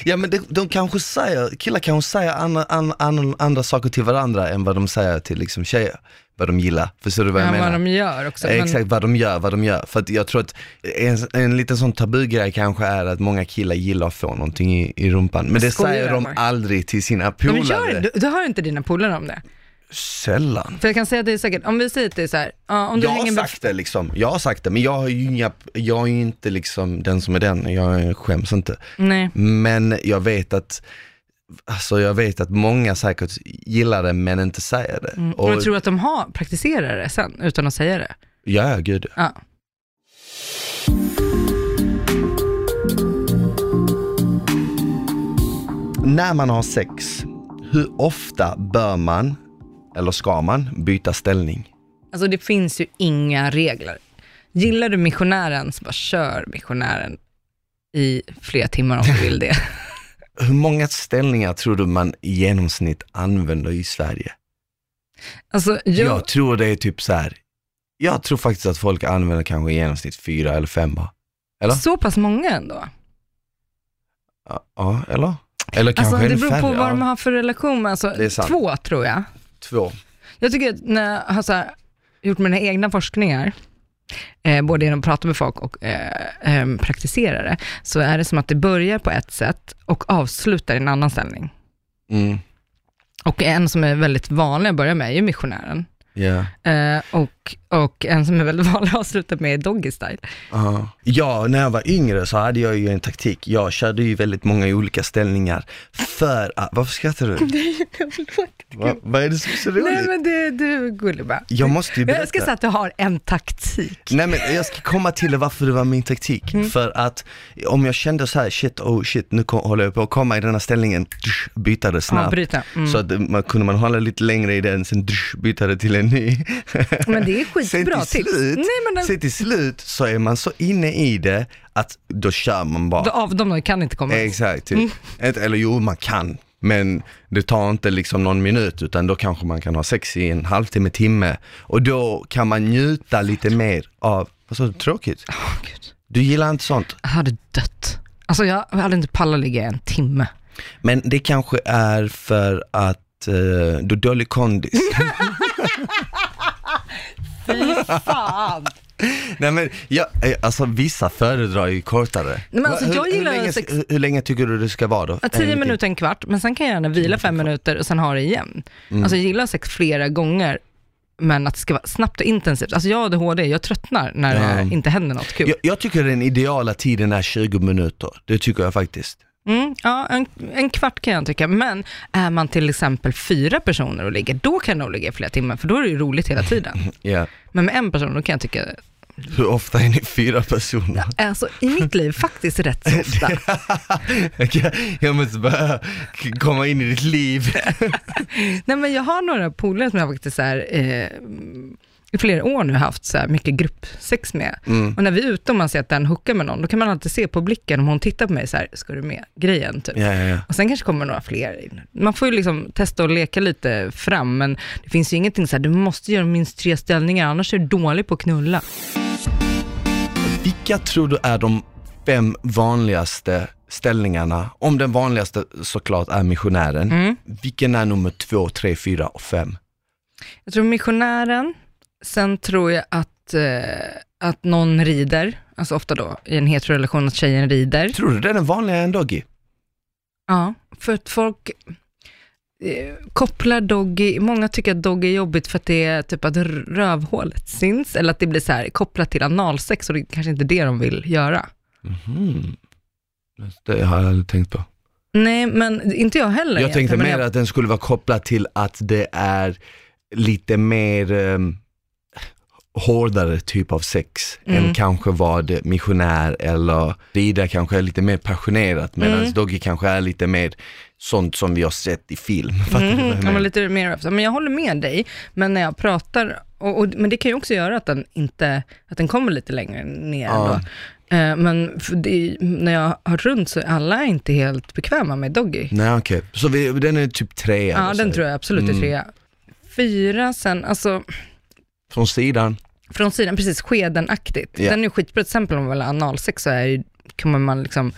Ja men de, de kanske säger, killar kanske säger andra, andra, andra, andra saker till varandra än vad de säger till liksom tjejer. Vad de gillar, förstår du vad jag Ja, menar? vad de gör också. Eh, Men, Exakt vad de gör, vad de gör. För att jag tror att en, en liten sån tabugrej kanske är att många killar gillar att få någonting i, i rumpan. Men det Skojar säger de bara? aldrig till sina polare. du, du hör inte dina polare om det? Sällan. För jag kan säga att det är säkert, om vi säger att det är så här, om du Jag har sagt det liksom, jag har sagt det, men jag, har ju inga, jag är ju inte liksom den som är den, jag skäms inte. Nej. Men jag vet att, alltså jag vet att många säkert gillar det men inte säger det. Mm. Och Och, tror att de har, praktiserar det sen, utan att säga det. ja, gud. Ja. När man har sex, hur ofta bör man, eller ska man, byta ställning? Alltså det finns ju inga regler. Gillar du missionären, så bara kör missionären i flera timmar om du vill det. Hur många ställningar tror du man i genomsnitt använder i Sverige? Alltså, jag, Jag tror det är typ så här. jag tror faktiskt att folk använder kanske i genomsnitt fyra eller fem bara. Eller? så pass många ändå. Ja, eller? Eller kanske Alltså, det beror på vad ja. de har för relation. med. Alltså, två tror jag. Två. Jag tycker att när jag har här, gjort mina egna forskningar, eh, både genom att prata med folk och eh, eh, praktisera det, så är det som att det börjar på ett sätt och avslutar i en annan ställning. Mm. Och en som är väldigt vanlig att börja med är ju missionären. Ja. Eh, och, och en som är väldigt vanlig att avsluta med är doggy style. Ja. ja, när jag var yngre så hade jag ju en taktik. Jag körde ju väldigt många olika ställningar för att, varför skrattar du? Va, vad är det som är så roligt? Nej men det, du är gullig bara. Jag måste ju berätta. Jag ska säga att du har en taktik. Nej men jag ska komma till varför det var min taktik. Mm. För att om jag kände så här, shit, oh shit, nu kom, håller jag på att komma i den här ställningen, byta det snabbt. Avbryta. Mm. Så att man, kunde man hålla lite längre i den, sen byta det till en ny. Men det är Sen skitbra till tips. slut, Nej, men sen till slut så är man så inne i det att då kör man bara. då av dem kan inte komma. Exakt, typ. Mm. Eller jo man kan, men det tar inte liksom någon minut utan då kanske man kan ha sex i en halvtimme, timme och då kan man njuta lite mer av, vad sa du, tråkigt? Åh, Gud. Du gillar inte sånt? Jag hade dött. Alltså jag hade inte pallat ligga en timme. Men det kanske är för att eh, du har dålig kondis. Fy fan. Nej men, ja, eh, alltså vissa föredrar ju kortare. men alltså, hur, jag gillar hur, länge, sex- hur, hur länge tycker du det ska vara då? Ja, tio En- minuter, en kvart, men sen kan jag gärna vila fem minuter och sen ha det igen. Mm. Alltså jag gillar sex flera gånger, men att det ska vara snabbt och intensivt. Alltså jag har ADHD, jag tröttnar när Ja. det inte händer något kul. jag, jag tycker den ideala tiden är 20 minuter, det tycker jag faktiskt. Mm, ja, en, en kvart kan jag tycka, men är man till exempel fyra personer och ligger, då kan jag nog ligga i flera timmar, för då är det ju roligt hela tiden. Ja. Men med en person, då kan jag tycka, Hur ofta är ni fyra personer? alltså i mitt liv faktiskt rätt så ofta. Jag måste bara komma in i ditt liv. Nej men jag har några polare som jag faktiskt här, eh, i flera år nu haft så här mycket gruppsex med. Mm. Och när vi är ute och man ser att den hookar med någon, då kan man alltid se på blicken om hon tittar på mig så här, ska du med grejen? Typ. Ja, ja, ja. Och sen kanske kommer några fler in. Man får ju liksom testa och leka lite fram, men det finns ju ingenting så här, du måste göra minst tre ställningar, annars är du dålig på att knulla. Vilka tror du är de fem vanligaste ställningarna? Om den vanligaste såklart är missionären. Mm. Vilken är nummer två, tre, fyra och fem? Jag tror missionären, sen tror jag att, eh, att någon rider, alltså ofta då i en heterorelation att tjejen rider. Tror du det är den vanliga än Doggy? Ja, för att folk, eh, kopplar Doggy, många tycker att Doggy är jobbigt för att det är typ att rövhålet syns, eller att det blir så här kopplat till analsex och det är kanske inte det de vill göra. Mhm. Det har jag aldrig tänkt på. Nej, men inte jag heller Jag tänkte egentligen, men mer jag- att den skulle vara kopplad till att det är lite mer um, hårdare typ av sex Mm. än kanske vad missionär eller Rida kanske är lite mer passionerat medan Mm. Doggy kanske är lite mer sånt som vi har sett i film. Mm, ja, men lite mer. Men jag håller med dig, men när jag pratar, och, och, men det kan ju också göra att den inte, att den kommer lite längre ner Ja. Eh, men det, när jag har hört runt så är alla inte helt bekväma med Doggy. Nej okej, så vi, den är typ tre Ja, den tror jag absolut är Mm. trea. Fyra sen, alltså Från sidan. från sidan, precis skedenaktigt. Ja. Den är skitbra, till exempel om man vill ha analsex så är kommer man liksom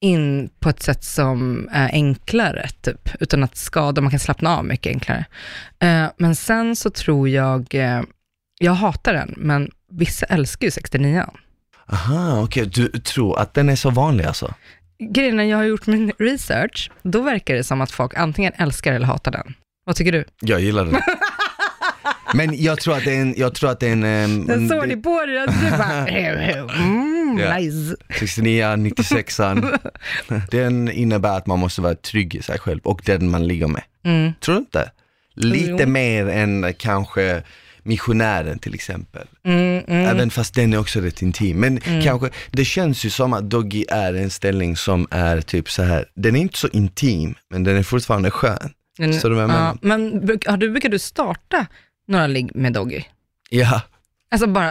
in på ett sätt som är enklare, typ, utan att skada, man kan slappna av mycket enklare. Eh, men sen så tror jag, eh, jag hatar den, men vissa älskar ju 69 Aha, okej, du tror att den är så vanlig alltså? Grejen när jag har gjort min research, då verkar det som att folk antingen älskar eller hatar den. Vad tycker du? Jag gillar den. Men jag tror att det är en, jag tror att det är en... ehm, Den såg det- på dig, du bara, mm, Ja. nice. 69, 96an. Den innebär att man måste vara trygg i sig själv och den man ligger med. Mm. Tror du inte? Lite Jo. mer än kanske missionären till exempel. Mm, mm. Även fast den är också rätt intim. Men kanske, det känns ju som att Doggy är en ställning som är typ så här. den är inte så intim, men den är fortfarande skön. Men, Så du jag ja, men brukar du starta några ligg med Doggy? Ja, Alltså bara,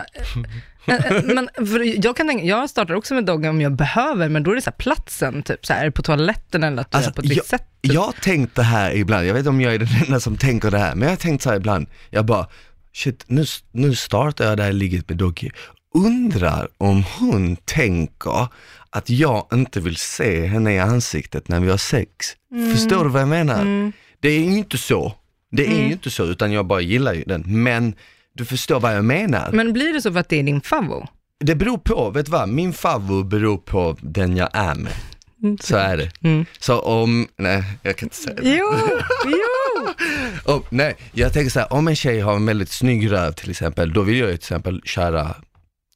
eh, eh, men för jag kan tänka, jag startar också med Doggy om jag behöver, men då är det så här platsen, typ så här, på toaletten eller att du Alltså, är på ett visst sätt. Typ. jag har tänkt det här ibland, jag vet inte om jag är den enda som tänker det här, men jag har tänkt så här ibland, jag bara, shit, nu, nu startar jag det här ligget med Doggy. Undrar om hon tänker att jag inte vill se henne i ansiktet när vi har sex. Förstår du vad jag menar? Mm. Det är ju inte så. Det är ju inte så, utan jag bara gillar ju den. Men du förstår vad jag menar. Men blir det så för att det är din favvo? Det beror på, vet du vad? Min favorit beror på den jag är med. Så är det. Mm. Så om, nej jag kan inte säga det. Jo, jo! Om, nej, jag tänker så här, om en tjej har en väldigt snygg röv till exempel, då vill jag ju till exempel köra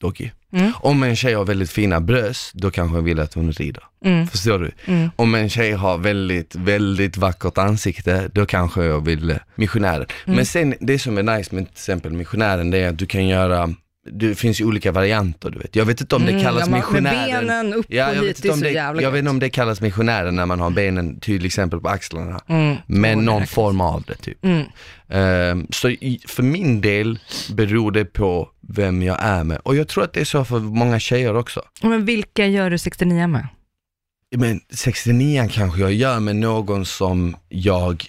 Doggy. Mm. Om en tjej har väldigt fina bröst, då kanske jag vill att hon rider. Mm. Förstår du? Mm. Om en tjej har väldigt, väldigt vackert ansikte, då kanske jag vill missionären. Mm. Men sen, det som är nice med till exempel missionären, det är att du kan göra, det finns ju olika varianter du vet. Jag vet inte om det Mm, kallas man- missionären. Med benen upp Ja, jag vet, inte om det, jag vet inte om det kallas missionären när man har benen till exempel på axlarna. Mm. Men någon form av det typ. Mm. Ehm, så i, för min del beror det på vem jag är med. Och jag tror att det är så för många tjejer också. Men vilka gör du 69 med? Men 69 kanske jag gör med någon som jag,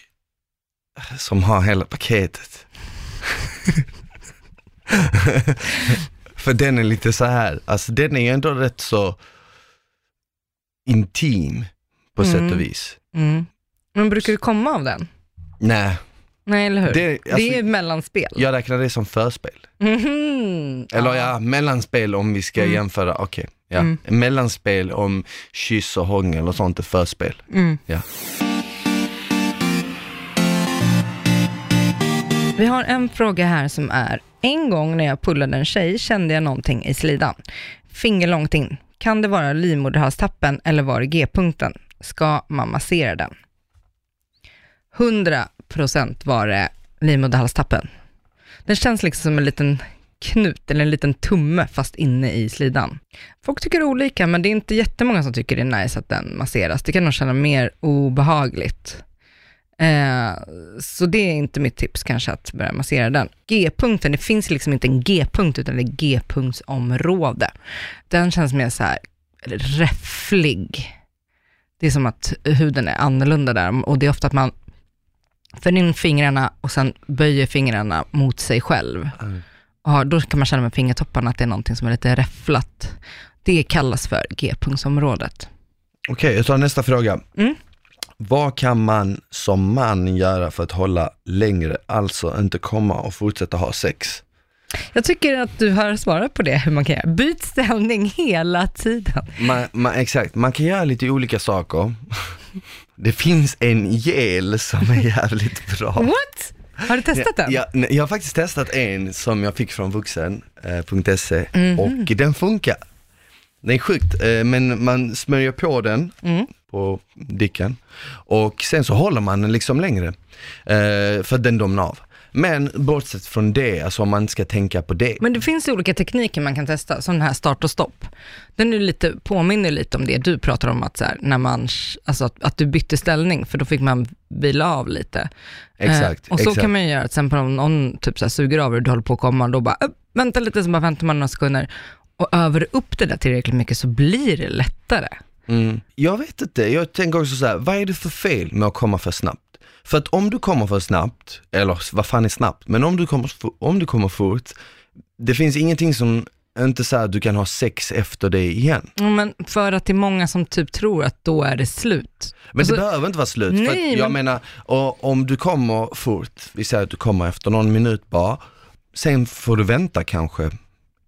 som har hela paketet. för den är lite så här, alltså den är ju ändå rätt så intim på sätt Mm. och vis. Mm. Men brukar du komma av den? Nej, Nej, eller hur? Det- Det, alltså- är ett mellanspel. jag räknar det som förspel. Mhm. Eller ja, mellanspel om vi ska Mm. jämföra, okej. ja. Mm. Mellanspel om kyss och hångel och sånt är förspel. Mm. Ja. Vi har en fråga här som är, en gång när jag pullade en tjej kände jag någonting i slidan. Finger långt in. Kan det vara livmoderhalstappen eller var det G-punkten? Ska man massera den? 100% var det livmoderhalstappen. Den känns liksom som en liten knut eller en liten tumme fast inne i slidan. Folk tycker olika, men det är inte jättemånga som tycker det är nice att den masseras. Det kan nog kännas mer obehagligt. Eh, så det är inte mitt tips kanske att börja massera den. G-punkten, det finns liksom inte en G-punkt utan det är G-punktsområde. Den känns mer så här räfflig. Det är som att huden är annorlunda där och det är ofta att man för in fingrarna och sen böjer fingrarna mot sig själv. Mm. Och då kan man känna med fingertopparna att det är någonting som är lite räfflat. Det kallas för G-punktsområdet. Okej, jag tar nästa fråga. Mm. Vad kan man som man göra för att hålla längre, alltså inte komma och fortsätta ha sex? Jag tycker att du har svarat på det, hur man kan göra. Byt ställning hela tiden. Man, man, exakt, man kan göra lite olika saker. Det finns en gel som är jävligt bra. What? Har du testat den? Jag, jag, jag har faktiskt testat en som jag fick från vuxen.se Mhm. och den funkar. Den är sjukt, eh, men man smörjer på den Mm. På dicken och sen så håller man den liksom längre eh, för att den domnar av. Men bortsett från det, alltså om man ska tänka på det. Men det finns ju olika tekniker man kan testa, som den här start och stopp. Den är lite, påminner lite om det du pratar om, att, så här, när man, alltså att, att du bytte ställning, för då fick man vila av lite. Exakt, Eh, och så exakt. kan man ju göra, till exempel om någon typ så här, suger av dig, du håller på att komma, då bara, vänta lite, så bara väntar man några sekunder. Och övar du upp det där tillräckligt mycket så blir det lättare. Mm. Jag vet inte, jag tänker också så här, vad är det för fel med att komma för snabbt? För att om du kommer för snabbt, eller vad fan är snabbt, men om du kommer, om du kommer fort, det finns ingenting som inte så att du kan ha sex efter det igen. Men för att det är många som typ tror att då är det slut. Men Alltså- det behöver inte vara slut, för Nej, att jag men- menar, och, om du kommer fort, vi säger att du kommer efter någon minut bara, sen får du vänta kanske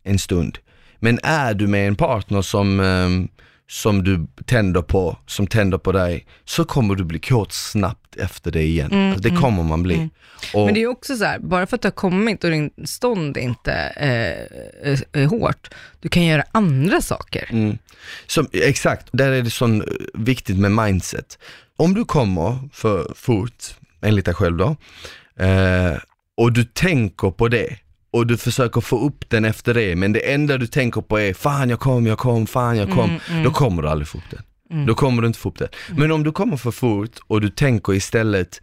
en stund. Men är du med en partner som, ehm, som du tänder på, som tänder på dig, så kommer du bli kåt snabbt efter det igen. Mm, Alltså, det kommer man bli. Och, Men det är också så här, bara för att du har kommit och din stånd inte eh, är, är hårt, du kan göra andra saker. Mm. Som, exakt, där är det så eh, viktigt med mindset. Om du kommer för fort, enligt dig själv då, eh, och du tänker på det och du försöker få upp den efter det, men det enda du tänker på är fan jag kom, jag kom, fan jag kom, Mm, mm. då kommer du aldrig få upp den. Mm. Då kommer du inte få upp den. Men om du kommer för fort och du tänker istället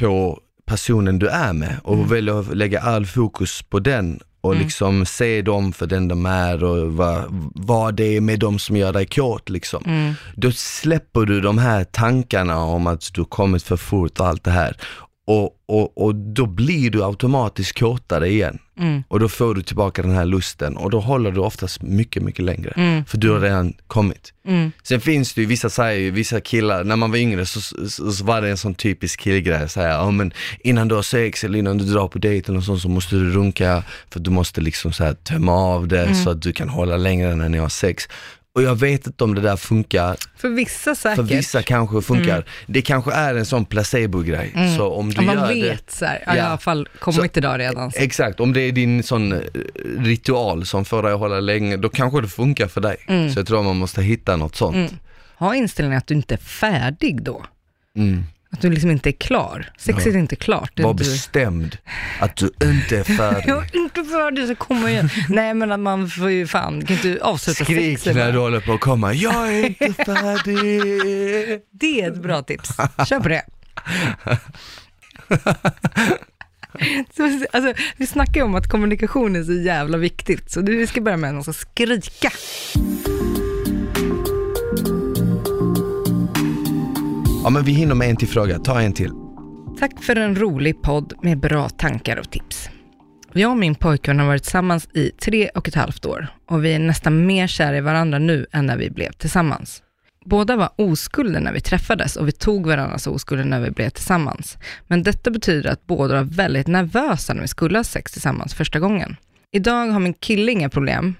på personen du är med och Mm. väljer att lägga all fokus på den och liksom se dem för den de är och vad, vad det är med dem som gör dig kåt liksom. Mm. Då släpper du de här tankarna om att du kommit för fort och allt det här. Och, och, och då blir du automatiskt kåtare igen. Mm. Och då får du tillbaka den här lusten och då håller du oftast mycket, mycket längre. Mm. För du har redan kommit. Mm. Sen finns det ju vissa, säger ju, vissa killar, när man var yngre så, så, så var det en sån typisk killgrej, säga, ja men innan du har sex eller innan du drar på dejt eller något sånt så måste du runka för du måste liksom så här tömma av det så att du kan hålla längre när ni har sex. Och jag vet inte om det där funkar, För vissa säkert. för vissa kanske funkar. Det kanske är en sån placebo-grej, så om du Om man gör vet det så här, ja, jag har i alla fall kommit idag redan. Så. Exakt, om det är din sån eh, ritual som får dig att hålla länge, då kanske det funkar för dig. Så jag tror man måste hitta något sånt. Mm. Ha inställningen att du inte är färdig då. Att du liksom inte är klar. Sexet är inte klart. Var inte- bestämd att du inte är färdig. Jag är inte färdig så kommer jag. Nej men att man får ju fan, kan inte avsluta Skrik sexet när du håller på att komma, jag är inte färdig. Det är ett bra tips. Kör på det. Så, alltså, vi snackar ju om att kommunikation är så jävla viktigt, så du ska börja med att någon ska skrika. Ja men vi hinner med en till fråga, ta en till. Tack för en rolig podd med bra tankar och tips. Jag och min pojkvän har varit tillsammans i tre och ett halvt år och vi är nästan mer kära i varandra nu än när vi blev tillsammans. Båda var oskulder när vi träffades och vi tog varandras oskulder när vi blev tillsammans. Men detta betyder att båda var väldigt nervösa när vi skulle ha sex tillsammans första gången. Idag har min kille inga problem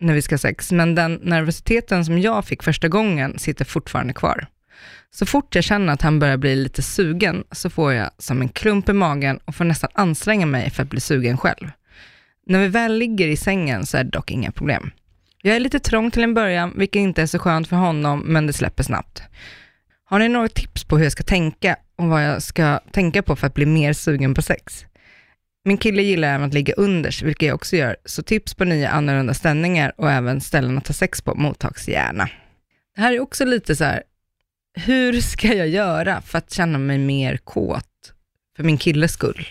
när vi ska ha sex, men den nervositeten som jag fick första gången sitter fortfarande kvar. Så fort jag känner att han börjar bli lite sugen så får jag som en klump i magen och får nästan anstränga mig för att bli sugen själv. När vi väl ligger i sängen så är det dock inga problem. Jag är lite trång till en början, vilket inte är så skönt för honom, men det släpper snabbt. Har ni några tips på hur jag ska tänka och vad jag ska tänka på för att bli mer sugen på sex? Min kille gillar även att ligga unders, vilket jag också gör, så tips på nya annorlunda ställningar och även ställen att ha sex på mottags gärna. Det här är också lite så här, hur ska jag göra för att känna mig mer kåt för min killes skull?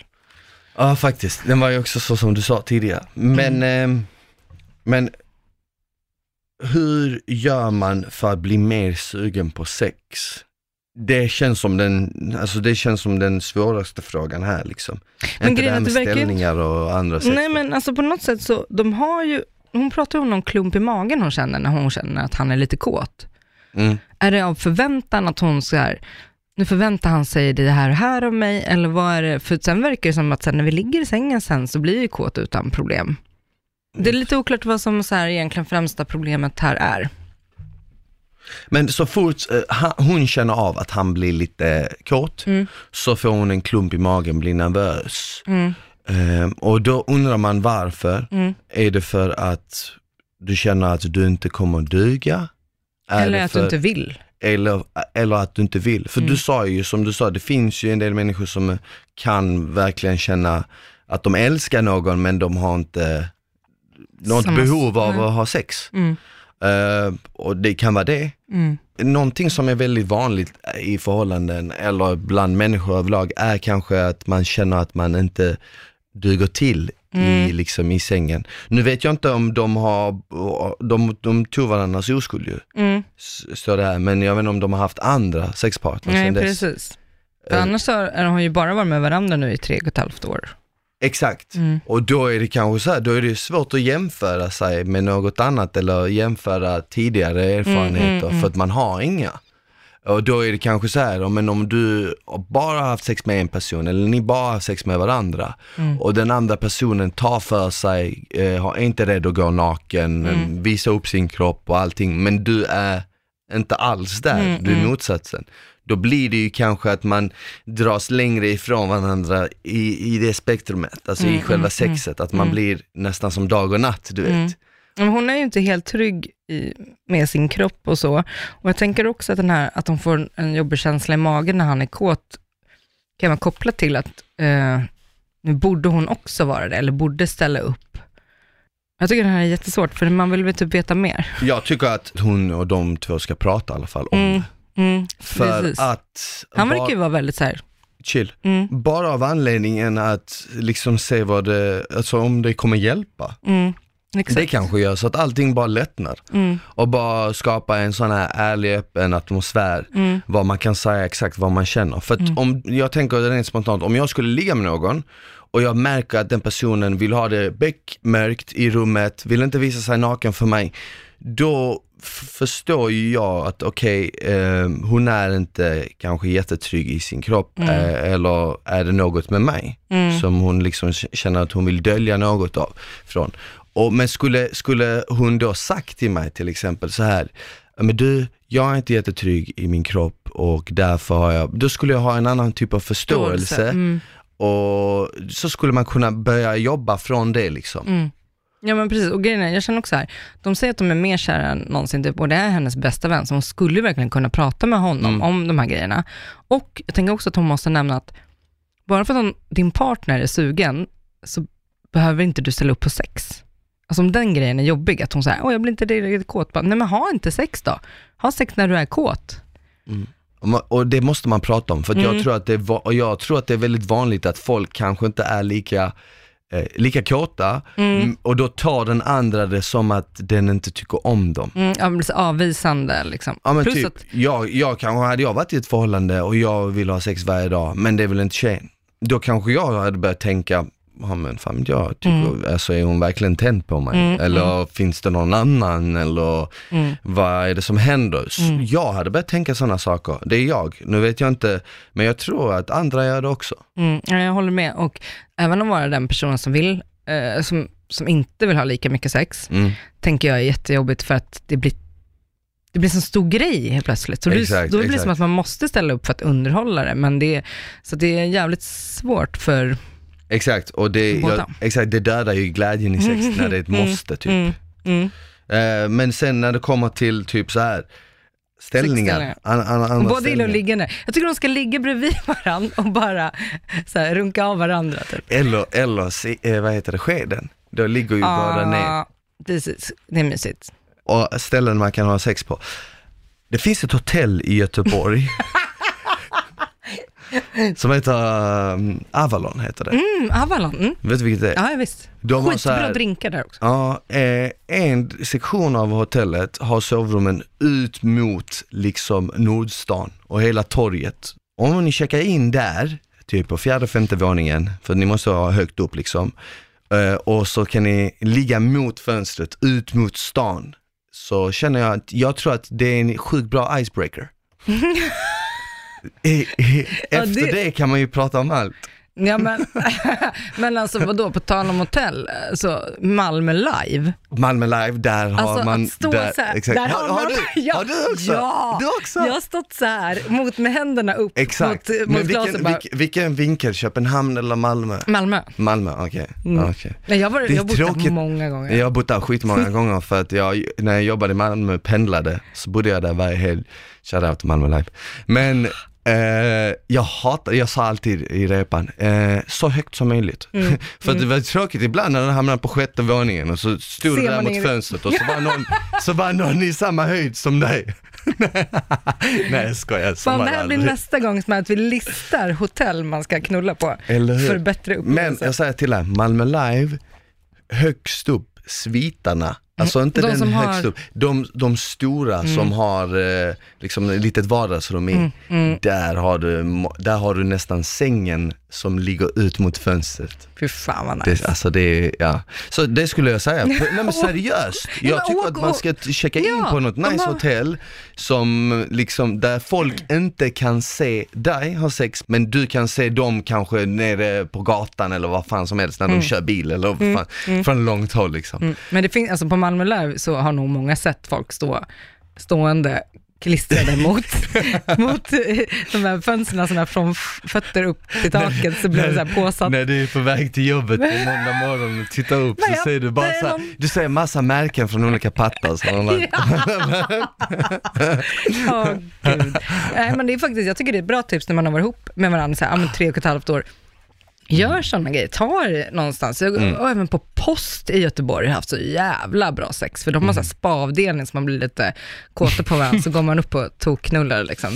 Ja faktiskt, den var ju också så som du sa tidigare. Men, ehm, men hur gör man för att bli mer sugen på sex? Det känns som den, alltså det känns som den svåraste frågan här liksom. Men inte det här är med ställningar och andra sex. Nej men alltså på något sätt så, de har ju, hon pratar ju om någon klump i magen hon känner när hon känner att han är lite kåt. Mm. Är det av förväntan att hon här, nu förväntar han sig det här och här av mig, eller vad är det? För sen verkar det som att sen när vi ligger i sängen sen så blir ju kåt utan problem. Det är lite oklart vad som så här egentligen främsta problemet här är. Men så fort eh, hon känner av att han blir lite kåt, Mm. så får hon en klump i magen, blir nervös. Mm. Ehm, och då undrar man varför. Mm. Är det för att du känner att du inte kommer duga? Är Eller att du inte vill. eller, eller att du inte vill. För Mm. du sa ju, som du sa, det finns ju en del människor som kan verkligen känna att de älskar någon men de har inte något Samma- behov av Nej. att ha sex. Mm. Eh, och det kan vara det. Mm. Någonting som är väldigt vanligt i förhållanden eller bland människor överlag är kanske att man känner att man inte duger till i, Mm. liksom, i sängen. Nu vet jag inte om de har, de, de tog varandras oskuld ju, Mm. står det här, men jag vet inte om de har haft andra sexpartners Nej, precis. För Eh, annars har har de ju bara varit med varandra nu i tre och ett halvt år. Exakt. Mm. Och då är det kanske så här, då är det svårt att jämföra sig med något annat eller jämföra tidigare erfarenheter mm, för att man har inga. Och då är det kanske så här, men om du bara har haft sex med en person eller ni bara har sex med varandra Mm. och den andra personen tar för sig, eh, har- är inte rädd att gå naken, Mm. visa upp sin kropp och allting, men du är inte alls där, Mm, du är mm. motsatsen. Då blir det ju kanske att man dras längre ifrån varandra i, i det spektrumet, alltså i Mm, själva mm, sexet, att man mm. blir nästan som dag och natt, du vet. Hon är ju inte helt trygg i, med sin kropp och så. Och jag tänker också att, den här, att hon får en jobbig känsla i magen när han är kåt, kan man koppla till att eh, nu borde hon också vara det, eller borde ställa upp. Jag tycker det här är jättesvårt, för man vill väl typ veta mer. Jag tycker att hon och de två ska prata i alla fall om Mm. Mm, För precis. att, Han verkar ju vara väldigt så här, chill, mm, bara av anledningen att liksom se vad det, alltså om det kommer hjälpa. mm, exakt. Det kanske gör så att allting bara lättnar Mm, och bara skapa en sån här ärlig, öppen atmosfär mm, vad man kan säga exakt vad man känner. För att Mm. om, jag tänker rent spontant, om jag skulle ligga med någon och jag märker att den personen vill ha det beckmörkt i rummet, vill inte visa sig naken för mig, då förstår ju jag att okej, eh, hon är inte kanske jättetrygg i sin kropp Mm. eh, eller är det något med mig mm, som hon liksom känner att hon vill dölja något av från. Och, men skulle, skulle hon då sagt till mig till exempel så här, men du, jag är inte jättetrygg i min kropp och därför har jag, då skulle jag ha en annan typ av förståelse Mm, och så skulle man kunna börja jobba från det liksom. Mm. Ja men precis, och grejen är, jag känner också så här, de säger att de är mer kära än någonsin, typ, och det är hennes bästa vän, så hon skulle verkligen kunna prata med honom Mm. om de här grejerna. Och jag tänker också att hon måste nämna att, bara för att hon, din partner är sugen, så behöver inte du ställa upp på sex. Alltså om den grejen är jobbig, att hon säger, åh jag blir inte riktigt kåt, bara, nej men ha inte sex då. Ha sex när du är kåt. Och ma- Och det måste man prata om, för att Mm. jag, tror att det är, jag tror att det är väldigt vanligt att folk kanske inte är lika eh, lika kåta mm, och då tar den andra det som att den inte tycker om dem. Mm, ja, blir så avvisande liksom. Ja men Plus typ, att, jag, jag kanske hade jag varit i ett förhållande och jag vill ha sex varje dag, men det är väl inte tjejen. Då kanske jag hade börjat tänka, ja men fan jag tycker, alltså är hon verkligen tänd på mig? Mm, eller finns det någon annan? Eller mm, vad är det som händer? Mm. Jag hade börjat tänka sådana saker, det är jag. Nu vet jag inte, men jag tror att andra gör det också. Mm, ja, jag håller med. Och även att vara den personen som vill, eh, som, som inte vill ha lika mycket sex, Mm. tänker jag är jättejobbigt för att det blir det blir en stor grej helt plötsligt. Så det, Exakt, då blir det exakt. som att man måste ställa upp för att underhålla det. Men det, så det är jävligt svårt för Exakt, och det, jag, exakt, det dödar ju glädjen i sex när det är ett Mm, måste typ. Mm, mm. Eh, men sen när det kommer till typ så här Sexställningar. an, an, andra Och båda gillar att ställningar. ligga ner. Jag tycker de ska ligga bredvid varandra och bara så här, runka av varandra. Typ. Eller, eller se- eh, vad heter det, skeden. Då ligger ju båda ner. Ah, Precis, det är mysigt. Och ställen man kan ha sex på. Det finns ett hotell i Göteborg som heter um, Avalon, heter det. Mm, Avalon, mm. Vet du vilket det är? ja visst. De har så Skitbra här- drinkar där också. Ja, eh, en sektion av hotellet har sovrummen ut mot liksom Nordstan och hela torget. Om ni checkar in där, typ på fjärde, femte våningen, för ni måste ha högt upp liksom, eh, och så kan ni ligga mot fönstret, ut mot stan, så känner jag att, jag tror att det är en sjukt bra icebreaker. Eh, Ja, Efter det- det kan man ju prata om allt. Ja, men, men alltså vadå, på tal om hotell, så Malmö live. Malmö live, där har Alltså man... att stå där, så här, exakt. där har, har, du, ja, har du också? Ja, Du också? jag har stått så här, mot med händerna upp Exakt. mot, mot Men glaset. vilken, Bara, vilken, vilken vinkel? Köpenhamn eller Malmö? Malmö. Malmö, okej. Mm. okej. Nej, jag, har bott där många gånger. Jag har bott där skitmånga gånger för att jag, när jag jobbade i Malmö, pendlade, så bodde jag där varje helg. Shoutout Malmö Live. Men eh, jag hatar, jag sa alltid i repan, eh, så högt som möjligt. Mm, för det var tråkigt ibland när den hamnade på sjätte våningen och så stod Ser du där man mot ingen- fönstret och så var, någon, så var någon i samma höjd som dig. Nej jag skojar, så var det här blir aldrig. nästa gång som att vi listar hotell man ska knulla på. För bättre Men upplevelse. jag säger till dig, Malmö Live, högst upp, svitarna. Alltså inte De den högst har- upp, de, de stora som har eh, liksom ett litet vardagsrum i, Där, har du, där har du nästan sängen som ligger ut mot fönstret. Fy fan vad nice. Det, alltså det ja. Så det skulle jag säga, nej men seriöst. Ja, Jag tycker att man ska checka in Ja, på något nice har- hotell som liksom, där folk inte kan se dig ha sex, men du kan se dem kanske nere på gatan eller vad fan som helst när de kör bil eller vad fan, från långt håll liksom. Mm. Men det finns, alltså på Malmö Live så har nog många sett folk stå stående klistrade mot, mot eh, de här fönstren, såna här från fötter upp till taket så blir det så här påsatt. När du är på väg till jobbet på måndag morgon och tittar upp så jag- ser du bara så här, någon- du ser massa märken från olika pattar. Så Ja, gud. Nej, men det är faktiskt, jag tycker det är ett bra tips när man har varit ihop med varandra så här, ja, men tre och ett halvt år. Gör sådana grejer, ta er någonstans. Jag, Mm. Och även på post i Göteborg har jag haft så jävla bra sex, för de har så här spa-avdelning så man blir lite kåta på varandra, så går man upp och tokknullar liksom.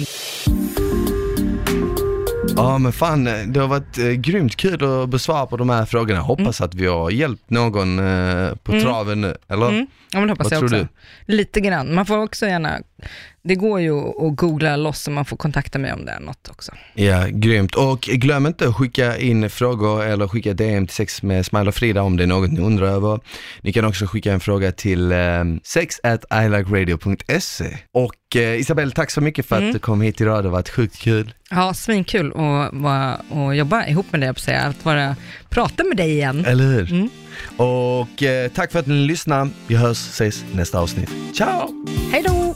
Ja men fan, det har varit eh, grymt kul att besvara på de här frågorna. Hoppas att vi har hjälpt någon eh, på traven nu, eller? Mm. Ja men det hoppas Vad jag också. Lite grann. Man får också gärna, det går ju att googla loss så man får kontakta mig om det är något också. Ja, grymt. Och glöm inte att skicka in frågor eller skicka DM till Sex med Smile och Frida om det är något ni undrar över. Ni kan också skicka en fråga till um, sex at ilikeradio.se. Och eh, Isabelle, tack så mycket för att du kom hit idag, det har varit sjukt kul. Ja, svinkul att vara och jobba ihop med dig, jag säga. Att vara, prata med dig igen. Eller hur? Mm. Och eh, tack för att ni lyssnar. Vi hörs, ses nästa avsnitt. Ciao! Hej då!